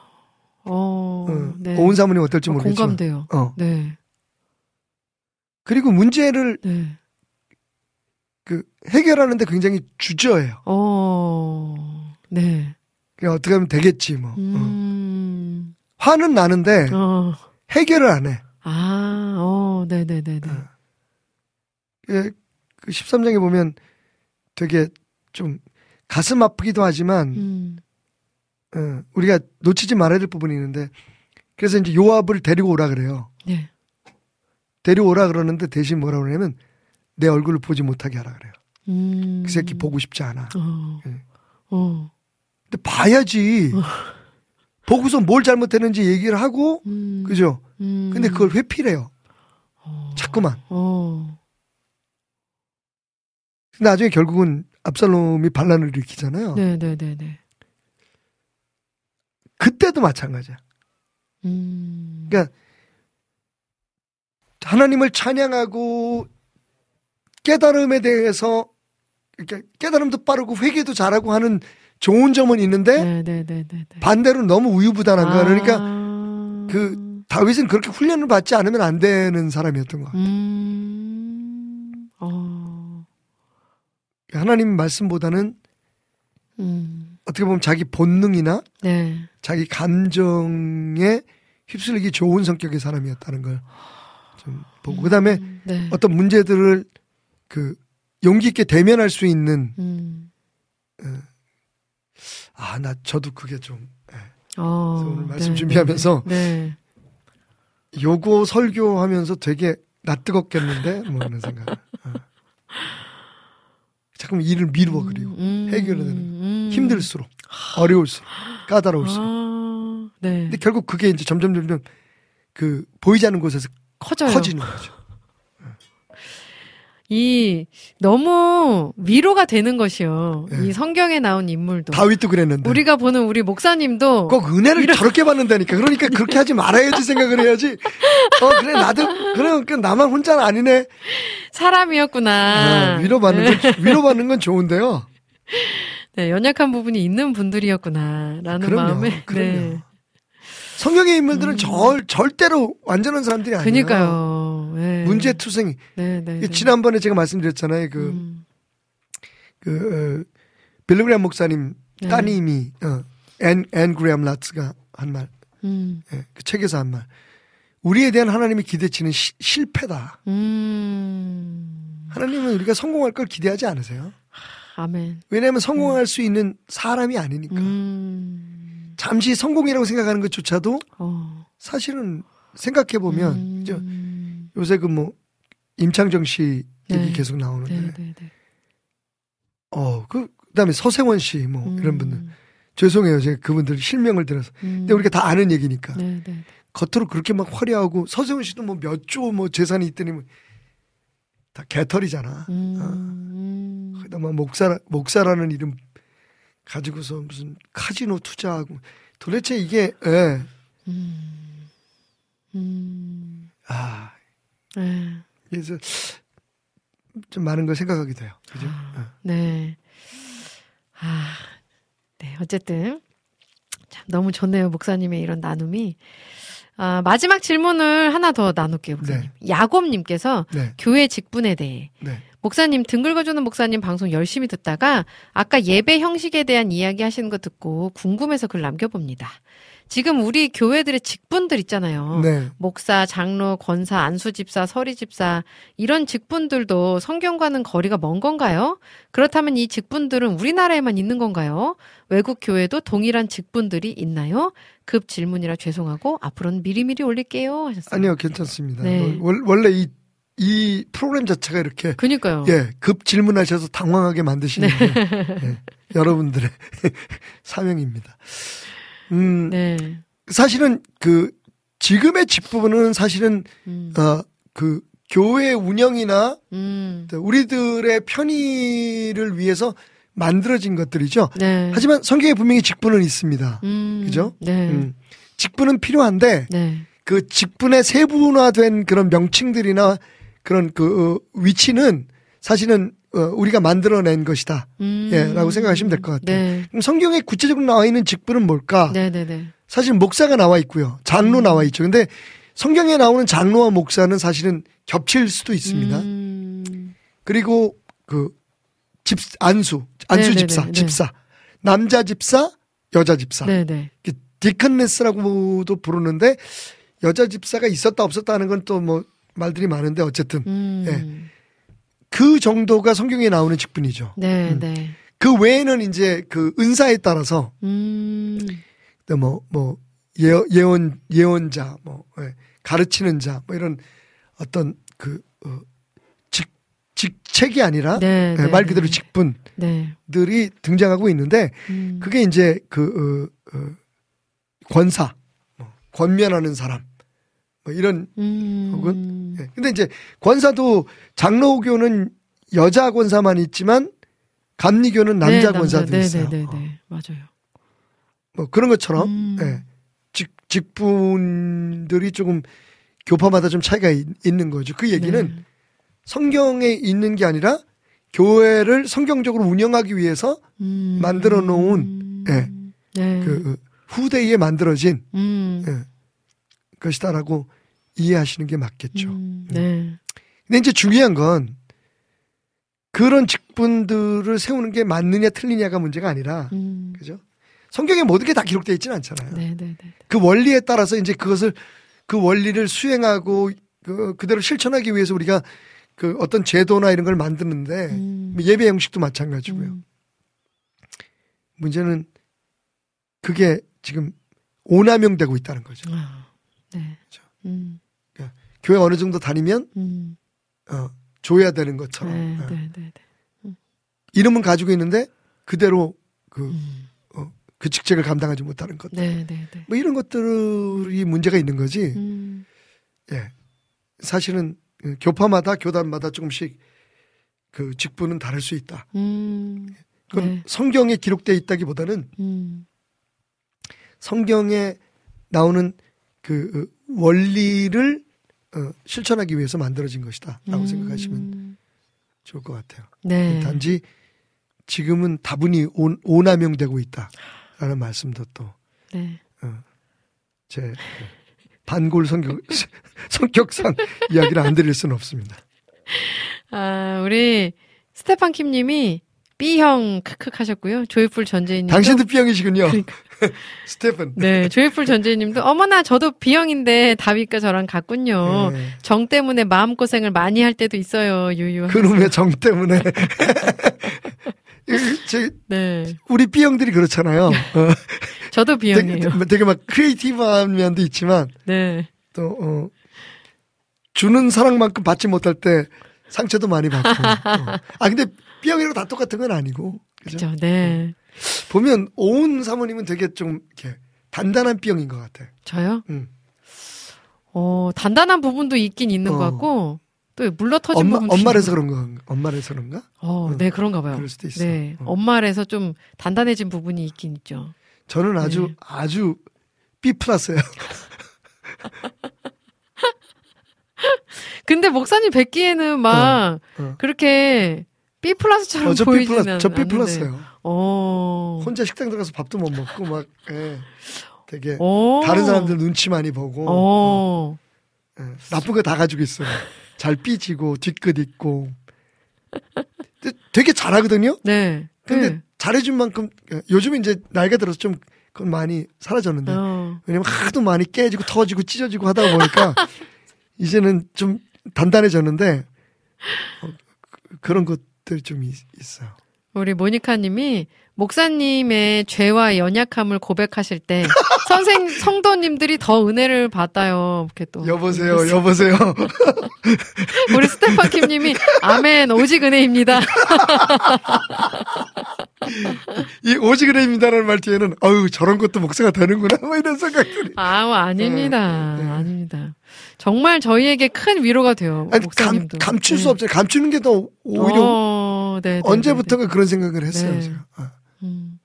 어. 어, 네. 오은 사모님 어떨지 어, 모르겠지만. 공감돼요. 어. 네. 그리고 문제를 네. 그 해결하는데 굉장히 주저해요. 어. 네. 그냥 어떻게 하면 되겠지 뭐. 어. 음. 화는 나는데 어. 해결을 안 해. 아, 어, 네 네 네네. 어. 예, 그 13장에 보면 되게 좀 가슴 아프기도 하지만 음. 어, 우리가 놓치지 말아야 될 부분이 있는데 그래서 이제 요압을 데리고 오라 그래요. 네. 데려오라 그러는데 대신 뭐라 그러냐면 내 얼굴을 보지 못하게 하라 그래요. 음. 그 새끼 보고 싶지 않아. 어. 예. 어. 근데 봐야지. 보고서 뭘 잘못했는지 얘기를 하고 음. 그죠? 음. 근데 그걸 회피래요. 어. 자꾸만. 어. 나중에 결국은 압살롬이 반란을 일으키잖아요. 네네네네. 그때도 마찬가지야. 음. 그러니까 하나님을 찬양하고 깨달음에 대해서 이렇게 깨달음도 빠르고 회개도 잘하고 하는 좋은 점은 있는데 네네네네. 반대로 너무 우유부단한 거야. 그러니까 아. 그 다윗은 그렇게 훈련을 받지 않으면 안 되는 사람이었던 거야. 음. 어. 하나님 말씀보다는 음. 어떻게 보면 자기 본능이나 네. 자기 감정에 휩쓸리기 좋은 성격의 사람이었다는 걸 좀 보고 그다음에 네. 어떤 문제들을 그 용기 있게 대면할 수 있는 음. 아 나 저도 그게 좀 예. 어. 그래서 오늘 말씀 네, 준비하면서 네. 요거 설교하면서 되게 낯뜨겁겠는데 뭐 하는 생각. 어. 자꾸 일을 미루어 그리고 음. 해결해야 되는 음. 힘들수록 어려울수록 까다로울수록. 아. 네. 근데 결국 그게 이제 점점 점점 그 보이지 않는 곳에서 커져요. 커지는 거죠. [laughs] 이 너무 위로가 되는 것이요. 네. 이 성경에 나온 인물도 다윗도 그랬는데. 우리가 보는 우리 목사님도 꼭 은혜를 저렇게 받는다니까. 그러니까 그렇게 하지 말아야지 생각을 해야지. 어, 그래, 나도, 그래, 그 나만 혼자는 아니네. 사람이었구나. 아, 위로 받는 네. 건, 위로 받는 건 좋은데요. [laughs] 네, 연약한 부분이 있는 분들이었구나라는 그럼요, 마음에. 그럼요. 네. 성경의 인물들은 절, 절대로 완전한 사람들이 아니에요. 그니까요. 네. 문제 투성이. 네, 네. 네. 지난번에 제가 말씀드렸잖아요. 그, 음. 그, 어, 빌리 그레이엄 목사님 네. 따님이, 어, 앤, 앤 그레이엄 라츠가 한 말, 음. 예, 그 책에서 한 말. 우리에 대한 하나님의 기대치는 시- 실패다. 음. 하나님은 우리가 성공할 걸 기대하지 않으세요. 아멘. 왜냐하면 성공할 수 있는 사람이 아니니까. 음. 잠시 성공이라고 생각하는 것조차도 어. 사실은 생각해 보면 음. 요새 그 뭐 임창정 씨 얘기 네. 계속 나오는데 네, 네, 네. 어, 그, 그다음에 서세원 씨, 뭐, 음. 이런 분들. 죄송해요. 제가 그분들 실명을 들어서. 음. 근데 우리가 다 아는 얘기니까. 네, 네. 겉으로 그렇게 막 화려하고, 서세원 씨도 뭐 몇 조 뭐 재산이 있더니 뭐 다 개털이잖아. 음. 어. 음. 거기다 막 목사, 목사라는 이름 가지고서 무슨 카지노 투자하고. 도대체 이게, 예. 음. 음. 아, 네. 그래서 좀 많은 걸 생각하게 돼요. 그죠? 예. 네. 아, 네. 어쨌든. 참, 너무 좋네요. 목사님의 이런 나눔이. 아, 마지막 질문을 하나 더 나눌게요, 목사님. 야곱님께서 네, 교회 직분에 대해. 네. 목사님, 등 긁어주는 목사님 방송 열심히 듣다가 아까 예배 형식에 대한 이야기 하시는 거 듣고 궁금해서 글 남겨봅니다. 지금 우리 교회들의 직분들 있잖아요. 네. 목사, 장로, 권사, 안수집사, 서리집사 이런 직분들도 성경과는 거리가 먼 건가요? 그렇다면 이 직분들은 우리나라에만 있는 건가요? 외국 교회도 동일한 직분들이 있나요? 급 질문이라 죄송하고 앞으로는 미리미리 올릴게요 하셨어요. 아니요, 괜찮습니다. 네. 월- 원래 이, 이 프로그램 자체가 이렇게 그니까요. 예, 급 질문하셔서 당황하게 만드시는 게 예, 여러분들의 [laughs] 사명입니다. 음, 네. 사실은 그 지금의 직분은 사실은 음. 어, 그 교회 운영이나 음. 우리들의 편의를 위해서 만들어진 것들이죠. 네. 하지만 성경에 분명히 직분은 있습니다. 음. 그죠? 네. 음, 직분은 필요한데 네. 그 직분의 세분화된 그런 명칭들이나 그런 그 어, 위치는 사실은 어, 우리가 만들어낸 것이다. 음. 예, 라고 생각하시면 될 것 같아요. 네. 그럼 성경에 구체적으로 나와 있는 직분은 뭘까? 네, 네, 네. 사실 목사가 나와 있고요. 장로 음. 나와 있죠. 근데 성경에 나오는 장로와 목사는 사실은 겹칠 수도 있습니다. 음. 그리고 그 집, 안수, 안수 네네네, 집사, 네. 집사. 남자 집사, 여자 집사. 네, 네. 디컨네스라고도 부르는데 여자 집사가 있었다 없었다 하는 건 또 뭐 말들이 많은데 어쨌든 음. 그 정도가 성경에 나오는 직분이죠. 네, 음. 네. 그 외에는 이제 그 은사에 따라서 음. 뭐, 뭐, 예, 예언, 예언자, 뭐, 예, 가르치는 자, 뭐 이런 어떤 그, 어, 직, 직책이 아니라 네, 예, 네, 말 그대로 네. 직분들이 네. 등장하고 있는데 음. 그게 이제 그, 어, 어, 권사, 뭐, 권면하는 사람, 뭐 이런, 음. 혹은 예. 근데 이제 권사도 장로교는 여자 권사만 있지만 감리교는 남자 네, 권사도 네, 있어요. 네, 네, 어. 네. 맞아요. 뭐 그런 것처럼 음. 예. 직, 직분들이 조금 교파마다 좀 차이가 있, 는 거죠. 그 얘기는 네. 성경에 있는 게 아니라 교회를 성경적으로 운영하기 위해서 음. 만들어 놓은, 예. 네. 그 후대에 만들어진 음. 예, 것이다라고 이해하시는 게 맞겠죠. 음. 네. 근데 이제 중요한 건 그런 직분들을 세우는 게 맞느냐 틀리냐가 문제가 아니라 음. 그죠? 성경에 모든 게 다 기록되어 있지는 않잖아요. 네, 네, 네. 그 원리에 따라서 이제 그것을 그 원리를 수행하고 그 그대로 실천하기 위해서 우리가 그 어떤 제도나 이런 걸 만드는데 음. 뭐 예배 형식도 마찬가지고요. 음. 문제는 그게 지금 오남용되고 있다는 거죠. 아, 네. 음. 교회 어느 정도 다니면 음. 어, 줘야 되는 것처럼 네, 어. 네, 네, 네. 이름은 가지고 있는데 그대로 그, 음. 그 직책을 감당하지 못하는 것. 네, 네, 네. 뭐 이런 것들이 문제가 있는 거지. 음. 예. 사실은 그 교파마다 교단마다 조금씩 그 직분은 다를 수 있다. 음. 그건 네. 성경에 기록되어 있다기보다는 음. 성경에 나오는 그 원리를 어, 실천하기 위해서 만들어진 것이다라고 음. 생각하시면 좋을 것 같아요. 네. 단지 지금은 다분히 오, 오남용되고 있다라는 말씀도 또 네. 제 반골 성격, [laughs] 성격상 이야기를 안 드릴 수는 없습니다. 아, 우리 스테판 킴님이 B형 크크 하셨고요. Joyful 전재인님. 당신도 B형이시군요. 그러니까. [laughs] 스테픈. 네, Joyful 전재님도 어머나 저도 B형인데 다윗과 저랑 같군요. 네. 정 때문에 마음 고생을 많이 할 때도 있어요. 유유. 그놈의 정 때문에. [laughs] 이- 제, 네, 우리 B형들이 그렇잖아요. 어, [laughs] 저도 되게, B형이에요. 되게 막 creative한 면도 있지만 네, 또 어, 주는 사랑만큼 받지 못할 때 상처도 많이 받고. 어. 아 근데 B형이랑 다 똑같은 건 아니고. 그죠? 그죠. 네, 보면 오은 사모님은 되게 좀 이렇게 단단한 B형인 것 같아. 저요. 응. 어 단단한 부분도 있긴 있는 어. 것 같고 또 물러 터진 엄마 부분도 엄마라서 있는 그런 거 엄마라서 그런가? 어, 응. 네 그런가 봐요. 그럴 수도 있어. 네, 어. 엄마라서 좀 단단해진 부분이 있긴 있죠. 저는 아주 네. 아주 B 플러스예요. [laughs] 근데 목사님 뵙기에는 막 어. 그렇게 B 플러스처럼 어, 저 B 플러스, 저 B. 플러스예요. 어. 혼자 식당 들어가서 밥도 못 먹고 막 예. 되게 어. 다른 사람들 눈치 많이 보고 어. 예. 나쁜 거 다 가지고 있어요. 잘 삐지고 뒤끝 있고 되게 잘하거든요. 네. 근데 네. 잘해준 만큼 예, 요즘에 이제 나이가 들어서 좀 그건 많이 사라졌는데 어. 왜냐면 하도 많이 깨지고 터지고 찢어지고 하다 보니까 [laughs] 이제는 좀 단단해졌는데 어, 그- 그런 것들 좀 있, 있어요. 우리 모니카님이 목사님의 죄와 연약함을 고백하실 때 [laughs] 선생 성도님들이 더 은혜를 받아요. 이렇게 또 여보세요, 여보세요. [laughs] 우리 스테판 킴님이 아멘 오직 은혜입니다. [laughs] 이 오지그레입니다라는 말 뒤에는 어유 저런 것도 목사가 되는구나 뭐 이런 생각들이. 아우 아닙니다, 네, 네. 아닙니다. 정말 저희에게 큰 위로가 돼요. 아니, 감, 목사님도 감출 수 네. 없잖아요. 감추는 게 더 오히려 어, 네, 네, 언제부턴가 그런 생각을 했어요. 네. 제가. 아, 네, 네. 음,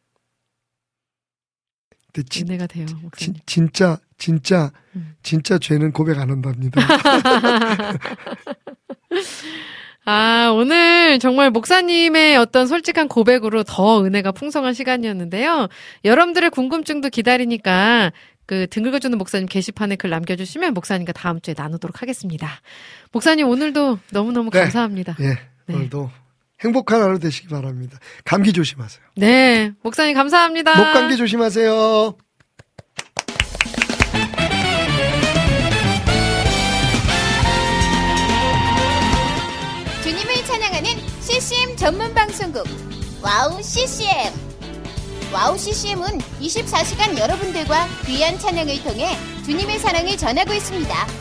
근데 진, 은혜가 돼요. 진, 진짜 진짜 음. 진짜 죄는 고백 안 한답니다. [laughs] 아, 오늘 정말 목사님의 어떤 솔직한 고백으로 더 은혜가 풍성한 시간이었는데요. 여러분들의 궁금증도 기다리니까 그 등글거주는 목사님 게시판에 글 남겨주시면 목사님과 다음 주에 나누도록 하겠습니다. 목사님 오늘도 너무너무 네. 감사합니다. 예, 네. 오늘도 행복한 하루 되시기 바랍니다. 감기 조심하세요. 네, 목사님 감사합니다. 목 감기 조심하세요. 주님을 찬양하는 CCM 전문 방송국 와우 CCM 와우 CCM은 24시간 여러분들과 귀한 찬양을 통해 주님의 사랑을 전하고 있습니다.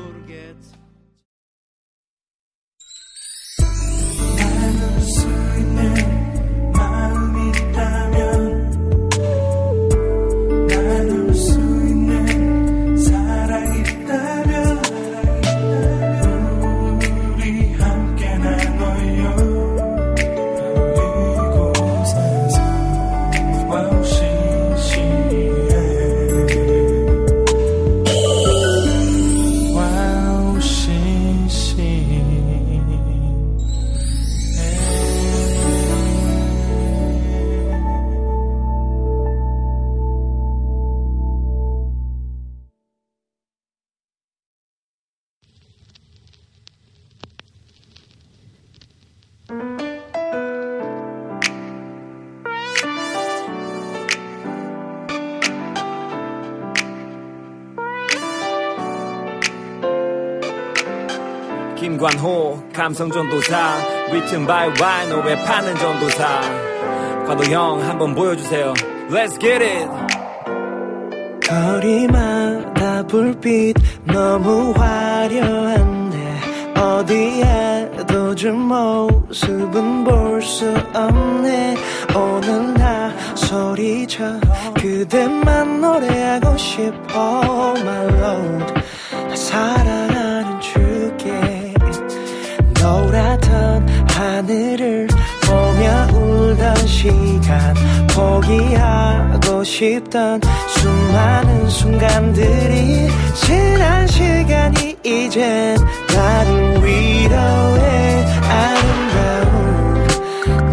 김관호 감성 전도사 written by Y 노래 파는 전도사. 과도 형 한번 보여주세요. Let's get it! 거리마다 불빛 너무 화려한데 어디에도 저 모습은 볼 수 없네. 오늘 나 소리쳐 그대만 노래하고 싶어 my lord. 나 주께 노랗던 하늘을 보며 울던 시간 포기하고 싶던 수많은 순간들이 지난 시간이 이젠 나를 위로해 아름다운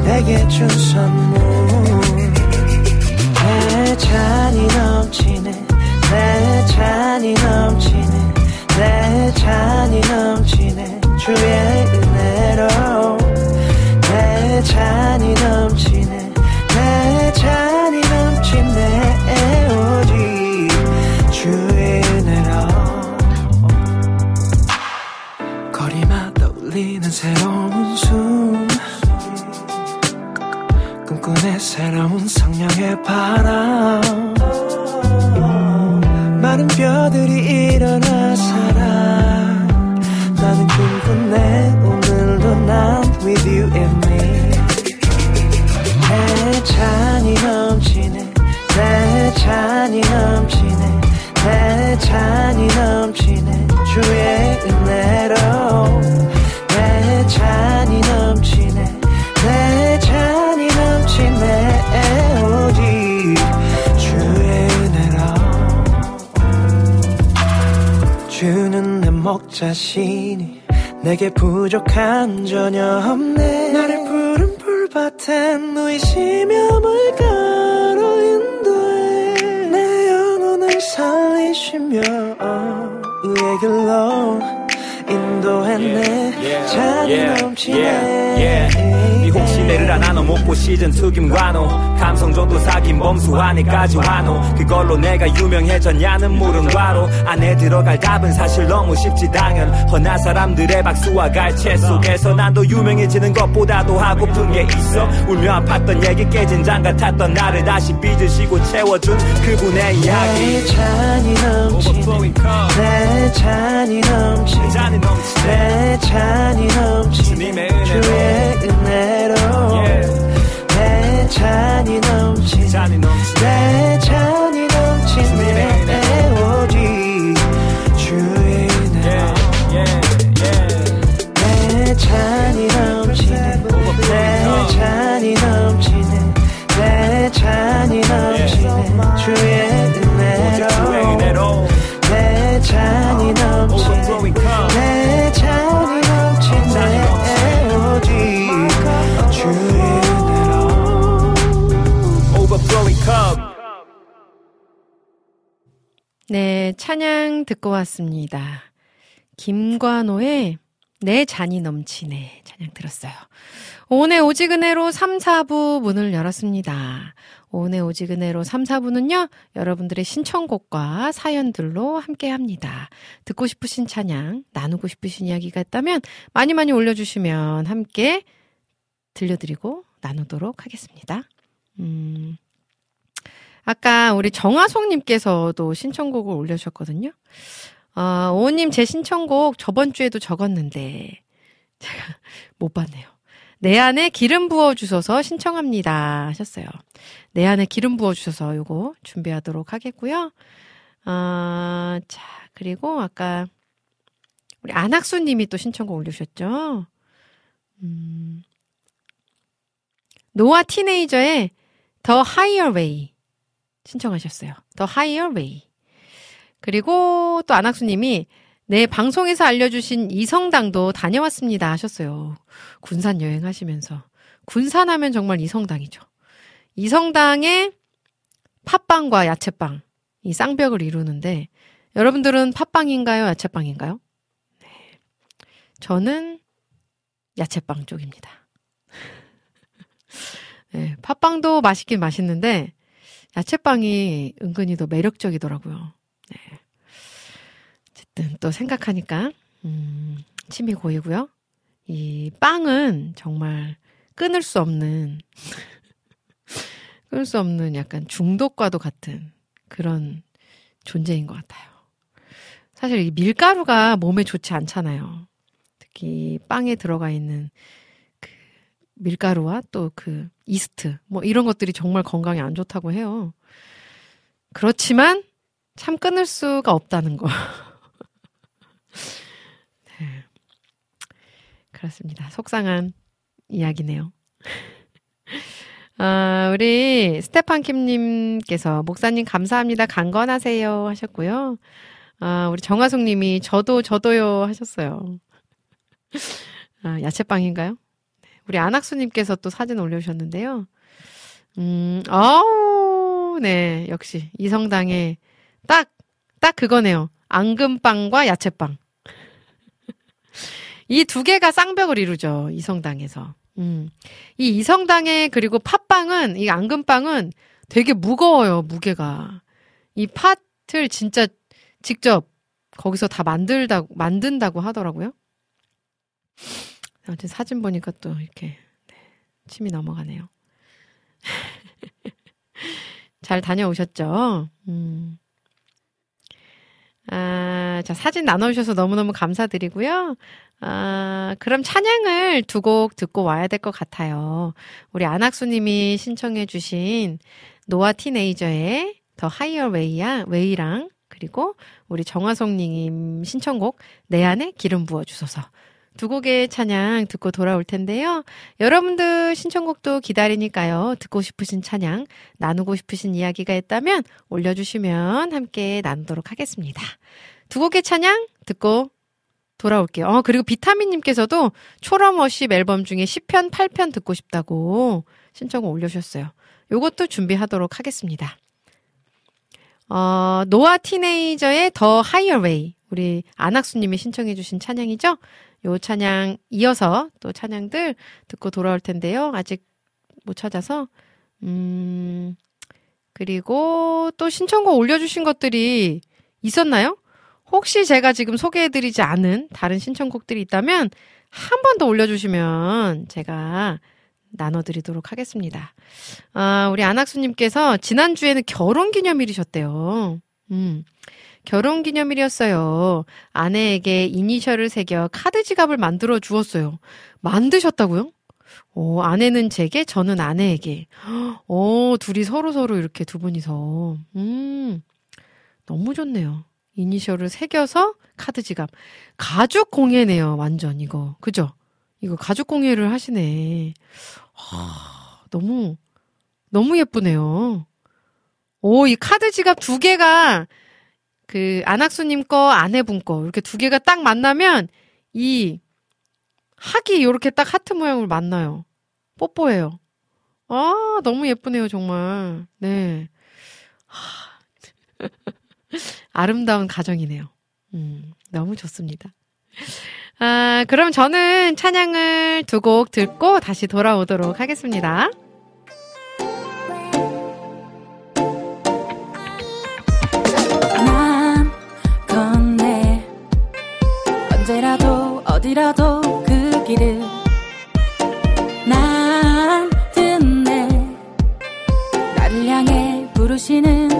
내게 준 선물. 내 잔이 넘치네 내 잔이 넘치네 내 잔이 넘치네 주의 은혜로 내 잔이 넘치네 내 잔이 넘치네 오직 주의 은혜로. 거리마다 울리는 새로운 숨 꿈꾸네 새로운 성령의 바람 you and me. 내 잔이 넘치네 내 잔이 넘치네 내 잔이 넘치네. 주의 은혜로 내 잔이 넘치네 내 잔이 넘치네. 오직 주의 은혜로. 주는 내 목자시니 내게 부족한 전혀 없네. 나를 푸른 풀밭에 누이시며 물가로 인도해 내 영혼을 살리시며 의의 길로 인도했네. 잔이 넘치네 내를 안 하노. 목보 시즌 투김 관호 감성 전도사 김범수 안에까지 환호. 그걸로 내가 유명해졌냐는 물은 과로. 안에 들어갈 답은 사실 너무 쉽지 당연. 허나 사람들의 박수와 갈채 속에서 난더 유명해지는 것보다도 하고픈 게 있어. 울며 아팠던 얘기 깨진 장 같았던 나를 다시 빚으시고 채워준 그분의 이야기. 내 잔이 넘치네. 내 잔이 넘치네. 내 잔이 넘치네. 주님의 은혜로. 내 잔이 넘치네 잔이 넘치네 내 잔이 넘치네 주님의 오직 주의 은혜로 내 잔이 넘치네 내 잔이 넘치네 내 잔이 넘치네 주의 네, 찬양 듣고 왔습니다. 김관호의 내 잔이 넘치네 찬양 들었어요. 오늘 오지근해로 3, 4부 문을 열었습니다. 오늘 오지근해로 3, 4부는요, 여러분들의 신청곡과 사연들로 함께 합니다. 듣고 싶으신 찬양, 나누고 싶으신 이야기가 있다면 많이 많이 올려주시면 함께 들려드리고 나누도록 하겠습니다. 음, 아까 우리 정화송님께서도 신청곡을 올려주셨거든요. 아, 오님 제 신청곡 저번 주에도 적었는데 제가 [laughs] 못 봤네요. 내 안에 기름 부어 주셔서 신청합니다 하셨어요. 내 안에 기름 부어 주셔서 요거 준비하도록 하겠고요. 아, 자, 그리고 아까 우리 안학수 님이 또 신청곡 올려주셨죠. 음. 노아 티네이저의 The Higher Way 신청하셨어요. The Higher Way. 그리고 또 안학수님이 네, 방송에서 알려주신 이성당도 다녀왔습니다 하셨어요. 군산 여행하시면서. 군산 하면 정말 이성당이죠. 이성당의 팥빵과 야채빵, 이 쌍벽을 이루는데, 여러분들은 팥빵인가요? 야채빵인가요? 네. 저는 야채빵 쪽입니다. [laughs] 네, 팥빵도 맛있긴 맛있는데, 야채빵이 은근히 더 매력적이더라고요. 네. 어쨌든 또 생각하니까 음, 침이 고이고요. 이 빵은 정말 끊을 수 없는 [laughs] 끊을 수 없는 약간 중독과도 같은 그런 존재인 것 같아요. 사실 이 밀가루가 몸에 좋지 않잖아요. 특히 빵에 들어가 있는 그 밀가루와 또 그 이스트 뭐 이런 것들이 정말 건강에 안 좋다고 해요. 그렇지만 참 끊을 수가 없다는 거. [laughs] 네. 그렇습니다. 속상한 이야기네요. [laughs] 아, 우리 스테판 킴님께서 목사님 감사합니다. 강건하세요 하셨고요. 아, 우리 정화숙 님이 저도 저도요 하셨어요. [laughs] 아, 야채빵인가요? 네, 우리 안학수 님께서 또 사진 올려주셨는데요. 음, 아우, 네, 역시 이성당의 딱, 딱 그거네요. 앙금빵과 야채빵. [laughs] 이 두 개가 쌍벽을 이루죠. 이성당에서. 음. 이 이성당의 그리고 팥빵은, 이 앙금빵은 되게 무거워요, 무게가. 이 팥을 진짜 직접 거기서 다 만들다, 만든다고 하더라고요. 아무튼 사진 보니까 또 이렇게, 네, 침이 넘어가네요. [laughs] 잘 다녀오셨죠? 음. 아, 자, 사진 나눠주셔서 너무너무 감사드리고요. 아, 그럼 찬양을 두 곡 듣고 와야 될 것 같아요. 우리 안학수님이 신청해주신 노아 티네이저의 The Higher Way야, Way랑, 그리고 우리 정화송님 신청곡 내 안에 기름 부어주소서. 두 곡의 찬양 듣고 돌아올 텐데요. 여러분들 신청곡도 기다리니까요. 듣고 싶으신 찬양, 나누고 싶으신 이야기가 있다면 올려주시면 함께 나누도록 하겠습니다. 두 곡의 찬양 듣고 돌아올게요. 어, 그리고 비타민님께서도 초럼워십 앨범 중에 10편, 8편 듣고 싶다고 신청을 올려주셨어요. 요것도 준비하도록 하겠습니다. 어, 노아 티네이저의 The Higher Way. 우리 안학수님이 신청해주신 찬양이죠? 요 찬양 이어서 또 찬양들 듣고 돌아올 텐데요. 아직 못 찾아서. 음, 그리고 또 신청곡 올려주신 것들이 있었나요? 혹시 제가 지금 소개해드리지 않은 다른 신청곡들이 있다면 한 번 더 올려주시면 제가 나눠드리도록 하겠습니다. 아, 우리 안학수님께서 지난주에는 결혼 기념일이셨대요. 음. 결혼 기념일이었어요. 아내에게 이니셜을 새겨 카드 지갑을 만들어 주었어요. 만드셨다고요? 오, 아내는 제게, 저는 아내에게. 오, [gasps] 둘이 서로 서로 이렇게 두 분이서. 음, 너무 좋네요. 이니셜을 새겨서 카드 지갑. 가죽 공예네요, 완전 이거. 그죠? 이거 가죽 공예를 하시네. 하, 너무, 너무 예쁘네요. 오, 이 카드 지갑 두 개가 그 안학수님 거, 아내분 거 이렇게 두 개가 딱 만나면 이 학이 이렇게 딱 하트 모양으로 만나요. 뽀뽀해요. 아, 너무 예쁘네요, 정말. 네. 하, [laughs] 아름다운 가정이네요. 음, 너무 좋습니다. 아, 그럼 저는 찬양을 두 곡 듣고 다시 돌아오도록 하겠습니다. 어디라도 그 길을 난 듣네. 나를 향해 부르시는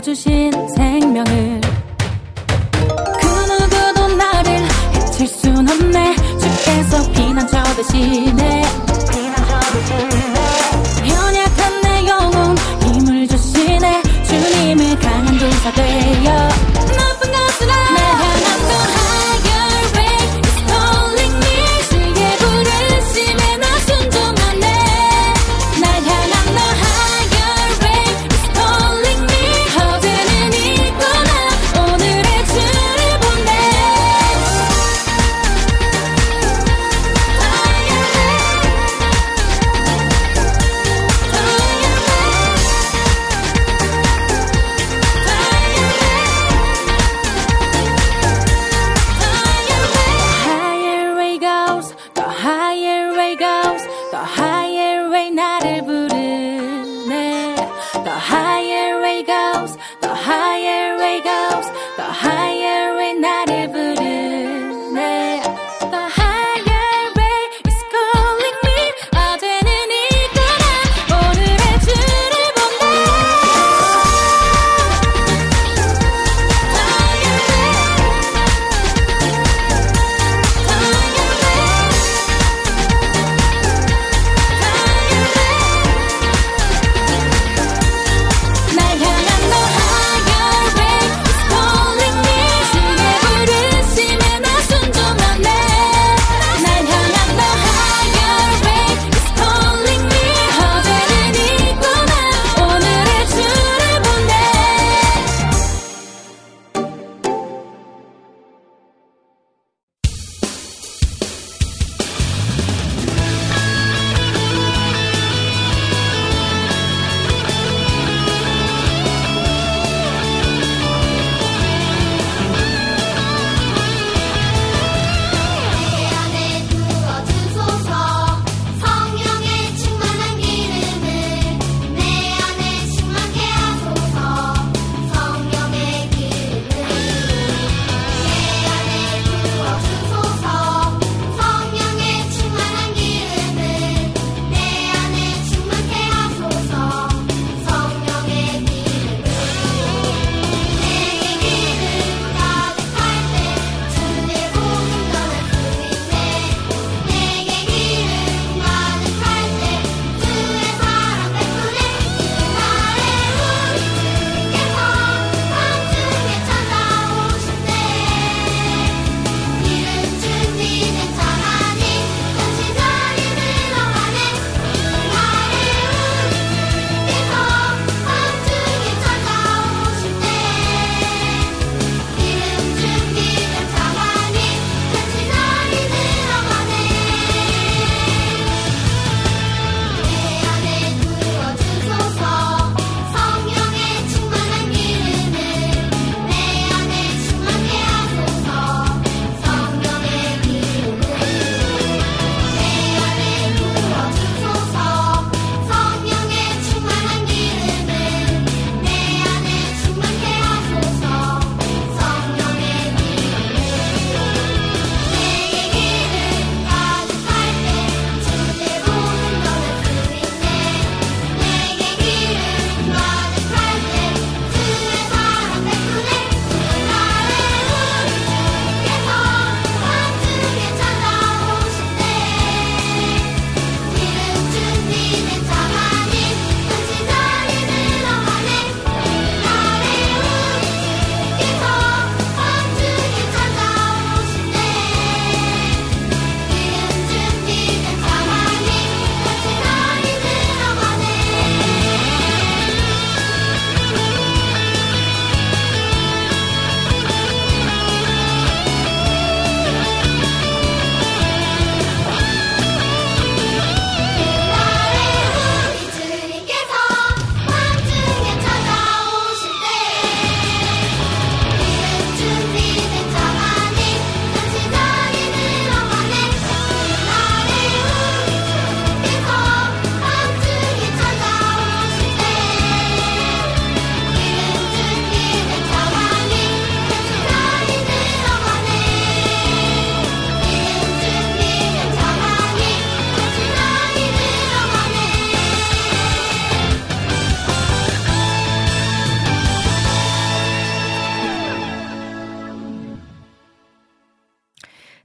주신 생명을 그 누구도 나를 해칠 순 없네. 주께서 피난처 되시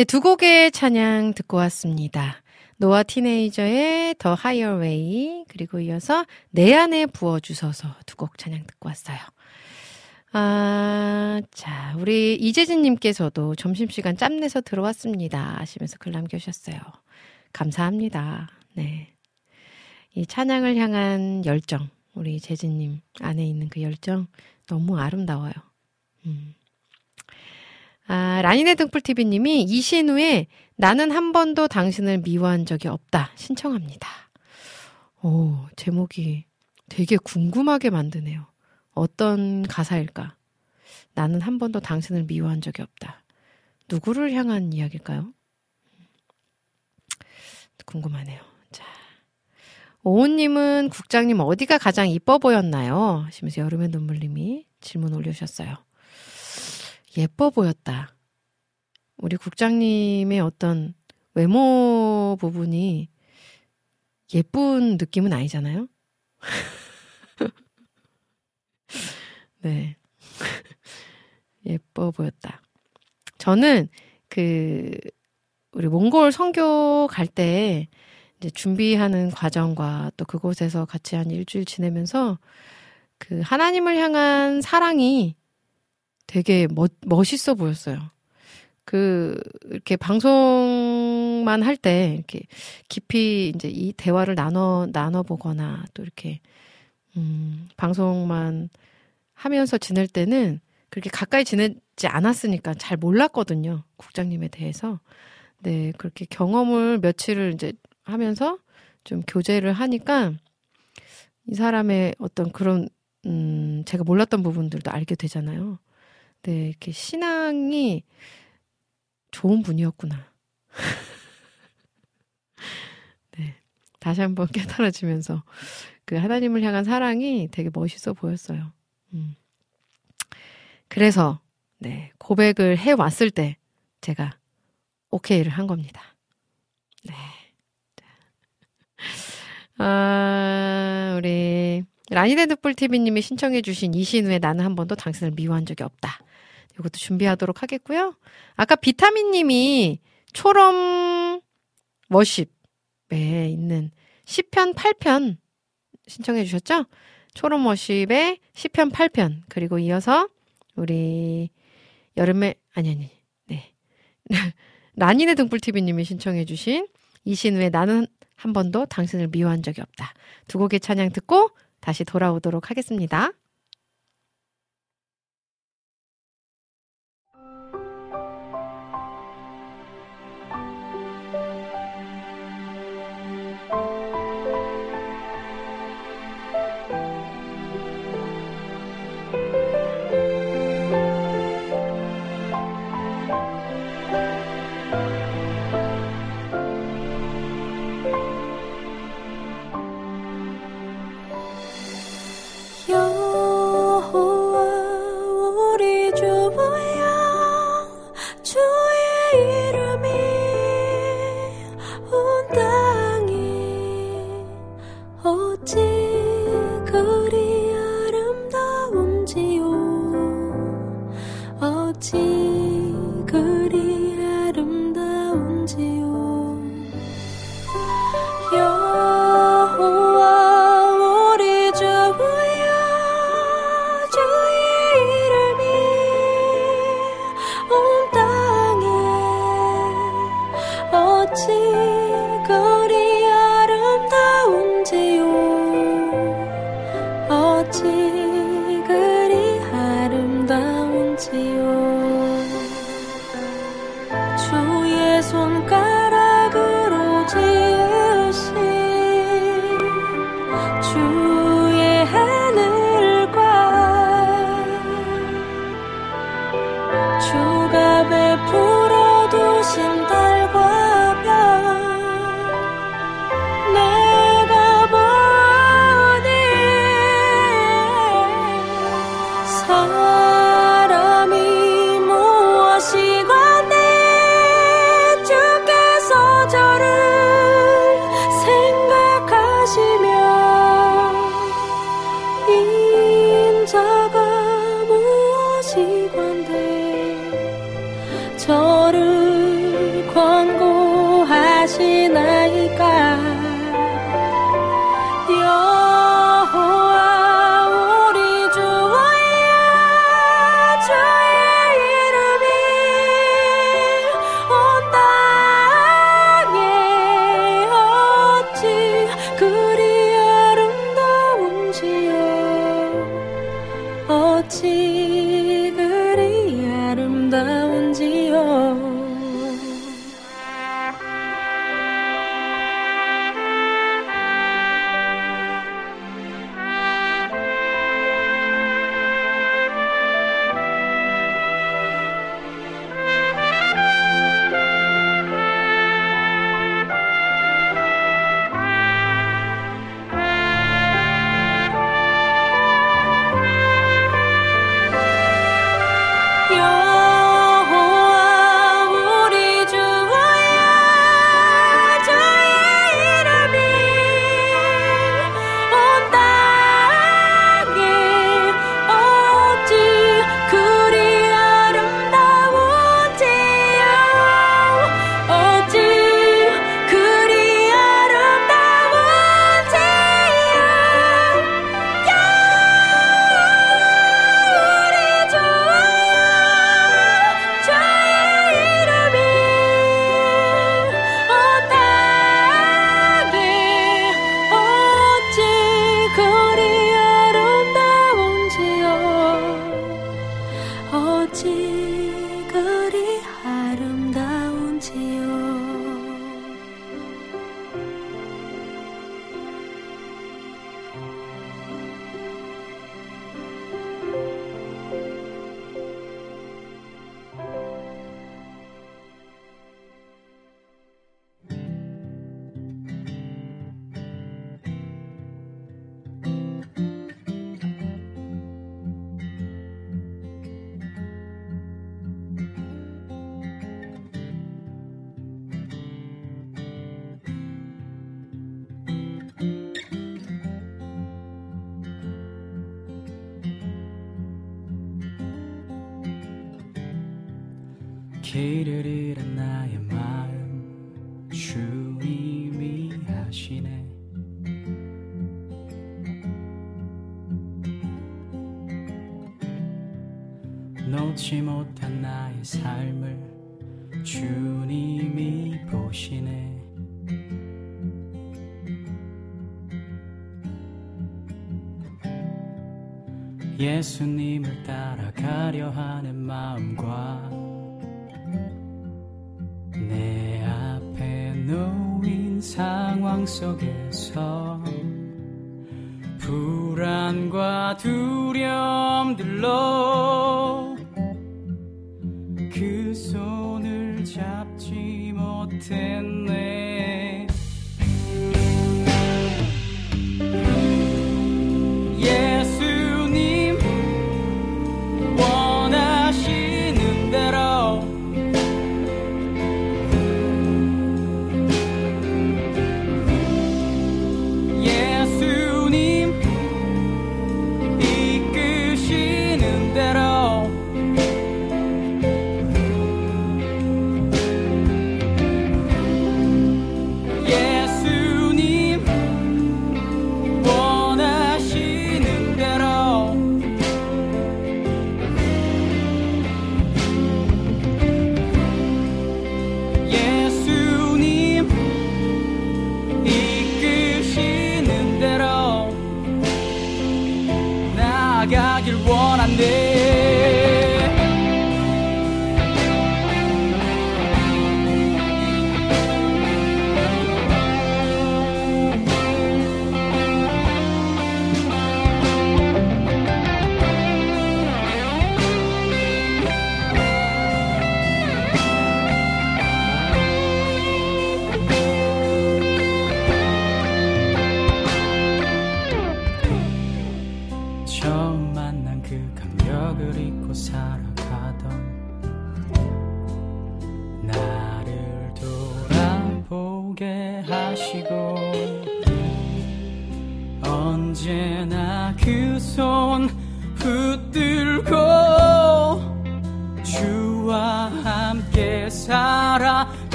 네, 두 곡의 찬양 듣고 왔습니다. 노아 티네이저의 The Higher Way 그리고 이어서 내 안에 부어 주셔서 두 곡 찬양 듣고 왔어요. 아, 자, 우리 이재진 님께서도 점심시간 짬 내서 들어왔습니다. 하시면서 글 남겨주셨어요. 감사합니다. 네. 이 찬양을 향한 열정, 우리 재진 님 안에 있는 그 열정 너무 아름다워요. 음. 아, 라니네 등불TV님이 이신우의 나는 한 번도 당신을 미워한 적이 없다 신청합니다. 오, 제목이 되게 궁금하게 만드네요. 어떤 가사일까? 나는 한 번도 당신을 미워한 적이 없다. 누구를 향한 이야기일까요? 궁금하네요. 자. 오은님은 국장님 어디가 가장 이뻐 보였나요? 하시면서 여름의 눈물님이 질문 올려주셨어요. 예뻐 보였다. 우리 국장님의 어떤 외모 부분이 예쁜 느낌은 아니잖아요? [laughs] 네. [laughs] 예뻐 보였다. 저는 그, 우리 몽골 선교 갈 때 이제 준비하는 과정과 또 그곳에서 같이 한 일주일 지내면서 그 하나님을 향한 사랑이 되게 멋, 멋있어 보였어요. 그, 이렇게 방송만 할 때, 이렇게 깊이 이제 이 대화를 나눠, 나눠보거나 또 이렇게, 음, 방송만 하면서 지낼 때는 그렇게 가까이 지내지 않았으니까 잘 몰랐거든요. 국장님에 대해서. 네, 그렇게 경험을 며칠을 이제 하면서 좀 교제를 하니까 이 사람의 어떤 그런, 음, 제가 몰랐던 부분들도 알게 되잖아요. 네, 이렇게 신앙이 좋은 분이었구나. [laughs] 네. 다시 한번 [laughs] 깨달아지면서 그 하나님을 향한 사랑이 되게 멋있어 보였어요. 음. 그래서, 네, 고백을 해 왔을 때 제가 오케이를 한 겁니다. 네. 아, 우리 라니네드풀 TV님이 신청해주신 이신우의 나는 한 번도 당신을 미워한 적이 없다. 이것도 준비하도록 하겠고요. 아까 비타민님이 초롬 워십에 있는 10편 8편 신청해 주셨죠? 초롬 워십의 10편 8편 그리고 이어서 우리 여름에 아니 아니 네 [laughs] 라니네 등불TV님이 신청해 주신 이신우의 나는 한 번도 당신을 미워한 적이 없다. 두 곡의 찬양 듣고 다시 돌아오도록 하겠습니다. 길을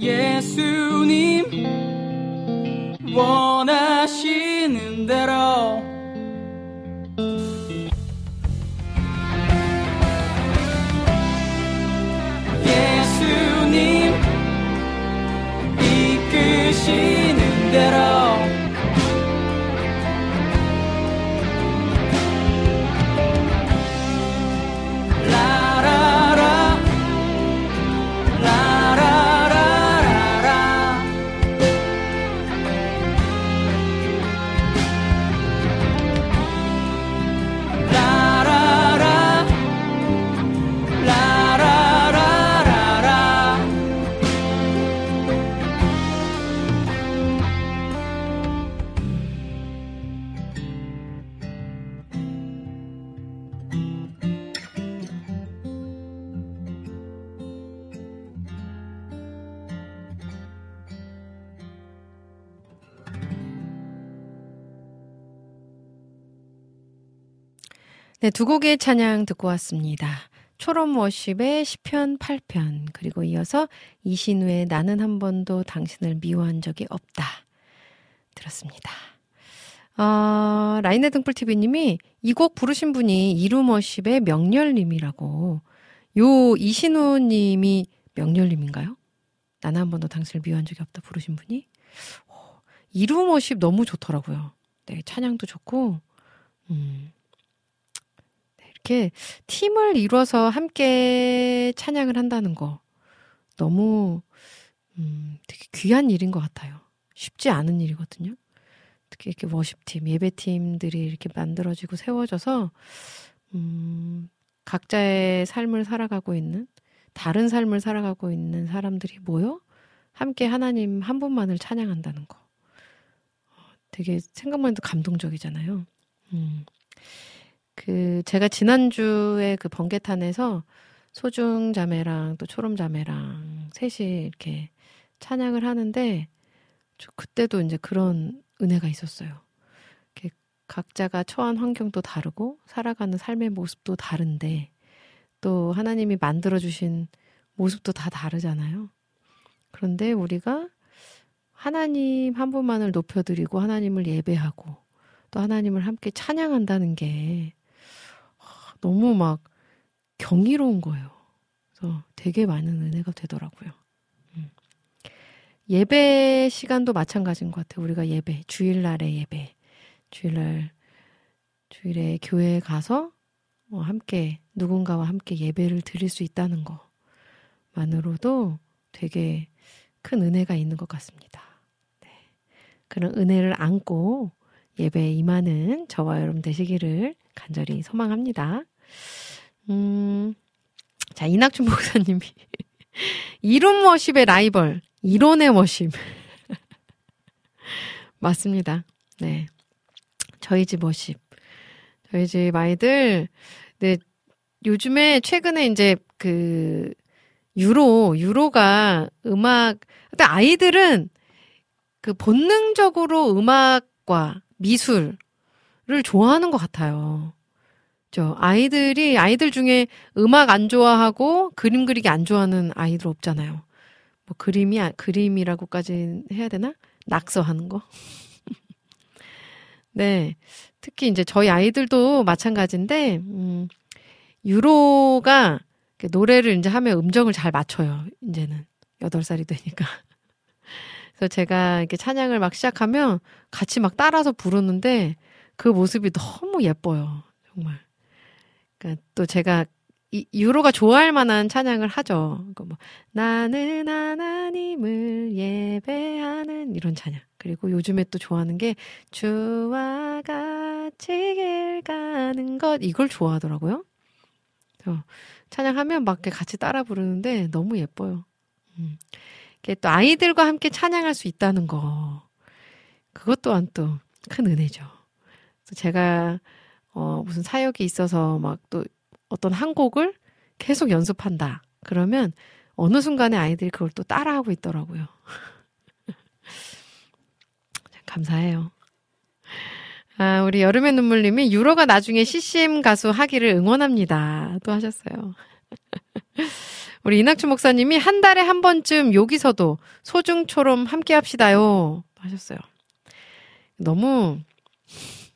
예수님 원하시는 대로 네, 두 곡의 찬양 듣고 왔습니다. 초롬 워십의 시편 8편, 그리고 이어서 이신우의 나는 한 번도 당신을 미워한 적이 없다. 들었습니다. 어, 라인의 등불TV님이 이 곡 부르신 분이 이룸 워십의 명렬님이라고. 요 이신우님이 명렬님인가요? 나는 한 번도 당신을 미워한 적이 없다 부르신 분이? 어, 이룸 워십 너무 좋더라고요. 네, 찬양도 좋고, 음, 이렇게 팀을 이뤄서 함께 찬양을 한다는 거 너무 음, 되게 귀한 일인 것 같아요. 쉽지 않은 일이거든요. 특히 이렇게 워십팀, 예배팀들이 이렇게 만들어지고 세워져서 음, 각자의 삶을 살아가고 있는 다른 삶을 살아가고 있는 사람들이 모여 함께 하나님 한 분만을 찬양한다는 거. 어, 되게 생각만 해도 감동적이잖아요. 음. 그 제가 지난주에 그 번개탄에서 소중 자매랑 또 초롬 자매랑 셋이 이렇게 찬양을 하는데 저 그때도 이제 그런 은혜가 있었어요. 각자가 처한 환경도 다르고 살아가는 삶의 모습도 다른데 또 하나님이 만들어 주신 모습도 다 다르잖아요. 그런데 우리가 하나님 한 분만을 높여드리고 하나님을 예배하고 또 하나님을 함께 찬양한다는 게 너무 막 경이로운 거예요. 그래서 되게 많은 은혜가 되더라고요. 음. 예배 시간도 마찬가지인 것 같아요. 우리가 예배, 주일날에 예배, 주일날, 주일에 교회에 가서 뭐 함께, 누군가와 함께 예배를 드릴 수 있다는 것만으로도 되게 큰 은혜가 있는 것 같습니다. 네. 그런 은혜를 안고 예배에 임하는 저와 여러분 되시기를 간절히 소망합니다. 음, 자, 이낙준 목사님이. [laughs] 이론 워십의 라이벌, 이론의 워십. [laughs] 맞습니다. 네. 저희 집 워십. 저희 집 아이들, 네, 요즘에 최근에 이제 그, 유로, 유로가 음악, 근데 아이들은 그 본능적으로 음악과 미술을 좋아하는 것 같아요. 저 아이들이 아이들 중에 음악 안 좋아하고 그림 그리기 안 좋아하는 아이들 없잖아요. 뭐 그림이 아- 그림이라고까지 해야 되나? 낙서하는 거. [laughs] 네. 특히 이제 저희 아이들도 마찬가지인데 음, 유로가 노래를 이제 하면 음정을 잘 맞춰요. 이제는 여덟 살이 되니까. [laughs] 그래서 제가 이렇게 찬양을 막 시작하면 같이 막 따라서 부르는데 그 모습이 너무 예뻐요. 정말. 그러니까 또 제가 이, 유로가 좋아할 만한 찬양을 하죠. 그러니까 뭐 나는 하나님을 예배하는 이런 찬양. 그리고 요즘에 또 좋아하는 게 주와 같이 길 가는 것 이걸 좋아하더라고요. 그래서 찬양하면 막 같이 따라 부르는데 너무 예뻐요. 음. 이게 또 아이들과 함께 찬양할 수 있다는 거. 그것 또한 또 큰 은혜죠. 그래서 제가 어, 무슨 사역이 있어서 막 또 어떤 한 곡을 계속 연습한다. 그러면 어느 순간에 아이들이 그걸 또 따라하고 있더라고요. [laughs] 감사해요. 아, 우리 여름의 눈물님이 유로가 나중에 CCM 가수 하기를 응원합니다. 또 하셨어요. [laughs] 우리 이낙주 목사님이 한 달에 한 번쯤 여기서도 소중초롬 함께 합시다요. 하셨어요. 너무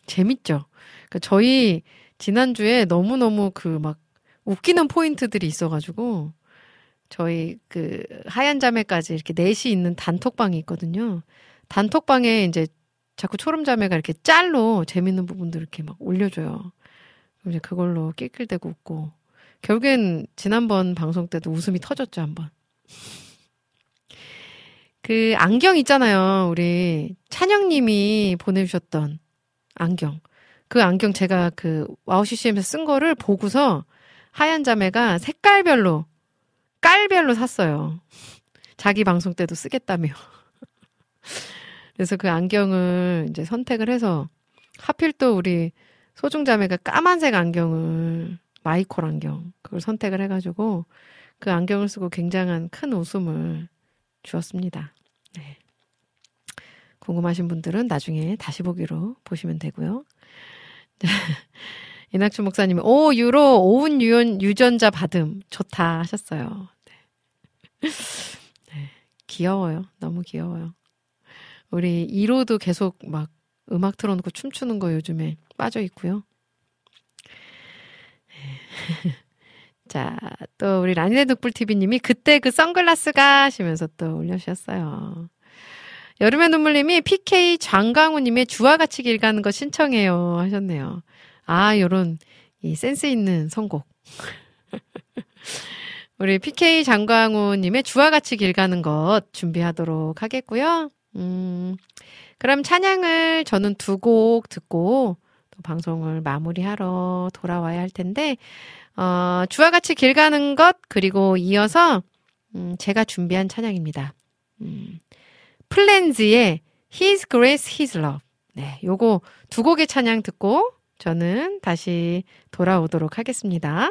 재밌죠? 그 저희 지난주에 너무너무 그 막 웃기는 포인트들이 있어가지고 저희 그 하얀 자매까지 이렇게 넷이 있는 단톡방이 있거든요. 단톡방에 이제 자꾸 초롬 자매가 이렇게 짤로 재밌는 부분들 이렇게 막 올려줘요. 그럼 이제 그걸로 낄낄대고 웃고. 결국엔 지난번 방송 때도 웃음이 터졌죠, 한번. 그 안경 있잖아요. 우리 찬영님이 보내주셨던 안경. 그 안경 제가 그 와우 CCM에서 쓴 거를 보고서 하얀 자매가 색깔별로, 깔별로 샀어요. 자기 방송 때도 쓰겠다며. [laughs] 그래서 그 안경을 이제 선택을 해서 하필 또 우리 소중 자매가 까만색 안경을 마이콜 안경 그걸 선택을 해가지고 그 안경을 쓰고 굉장한 큰 웃음을 주었습니다. 네. 궁금하신 분들은 나중에 다시 보기로 보시면 되고요. [laughs] 이낙주 목사님이 오 유로 오운 유연 유전자 받음 좋다 하셨어요. 네. [laughs] 네. 귀여워요. 너무 귀여워요. 우리 1호도 계속 막 음악 틀어놓고 춤추는 거 요즘에 빠져 있고요. [laughs] 자, 또 우리 라니네 덕불TV님이 그때 그 선글라스가 하시면서 또 올려주셨어요. 여름의 눈물님이 PK 장강우님의 주와 같이 길 가는 거 신청해요 하셨네요. 아, 요런 이 센스 있는 선곡. [laughs] 우리 PK 장광우님의 주와 같이 길 가는 것 준비하도록 하겠고요. 음, 그럼 찬양을 저는 두 곡 듣고 또 방송을 마무리하러 돌아와야 할 텐데, 어, 주와 같이 길 가는 것, 그리고 이어서, 음, 제가 준비한 찬양입니다. 음, 플랜즈의 His Grace, His Love. 네, 요거 두 곡의 찬양 듣고 저는 다시 돌아오도록 하겠습니다.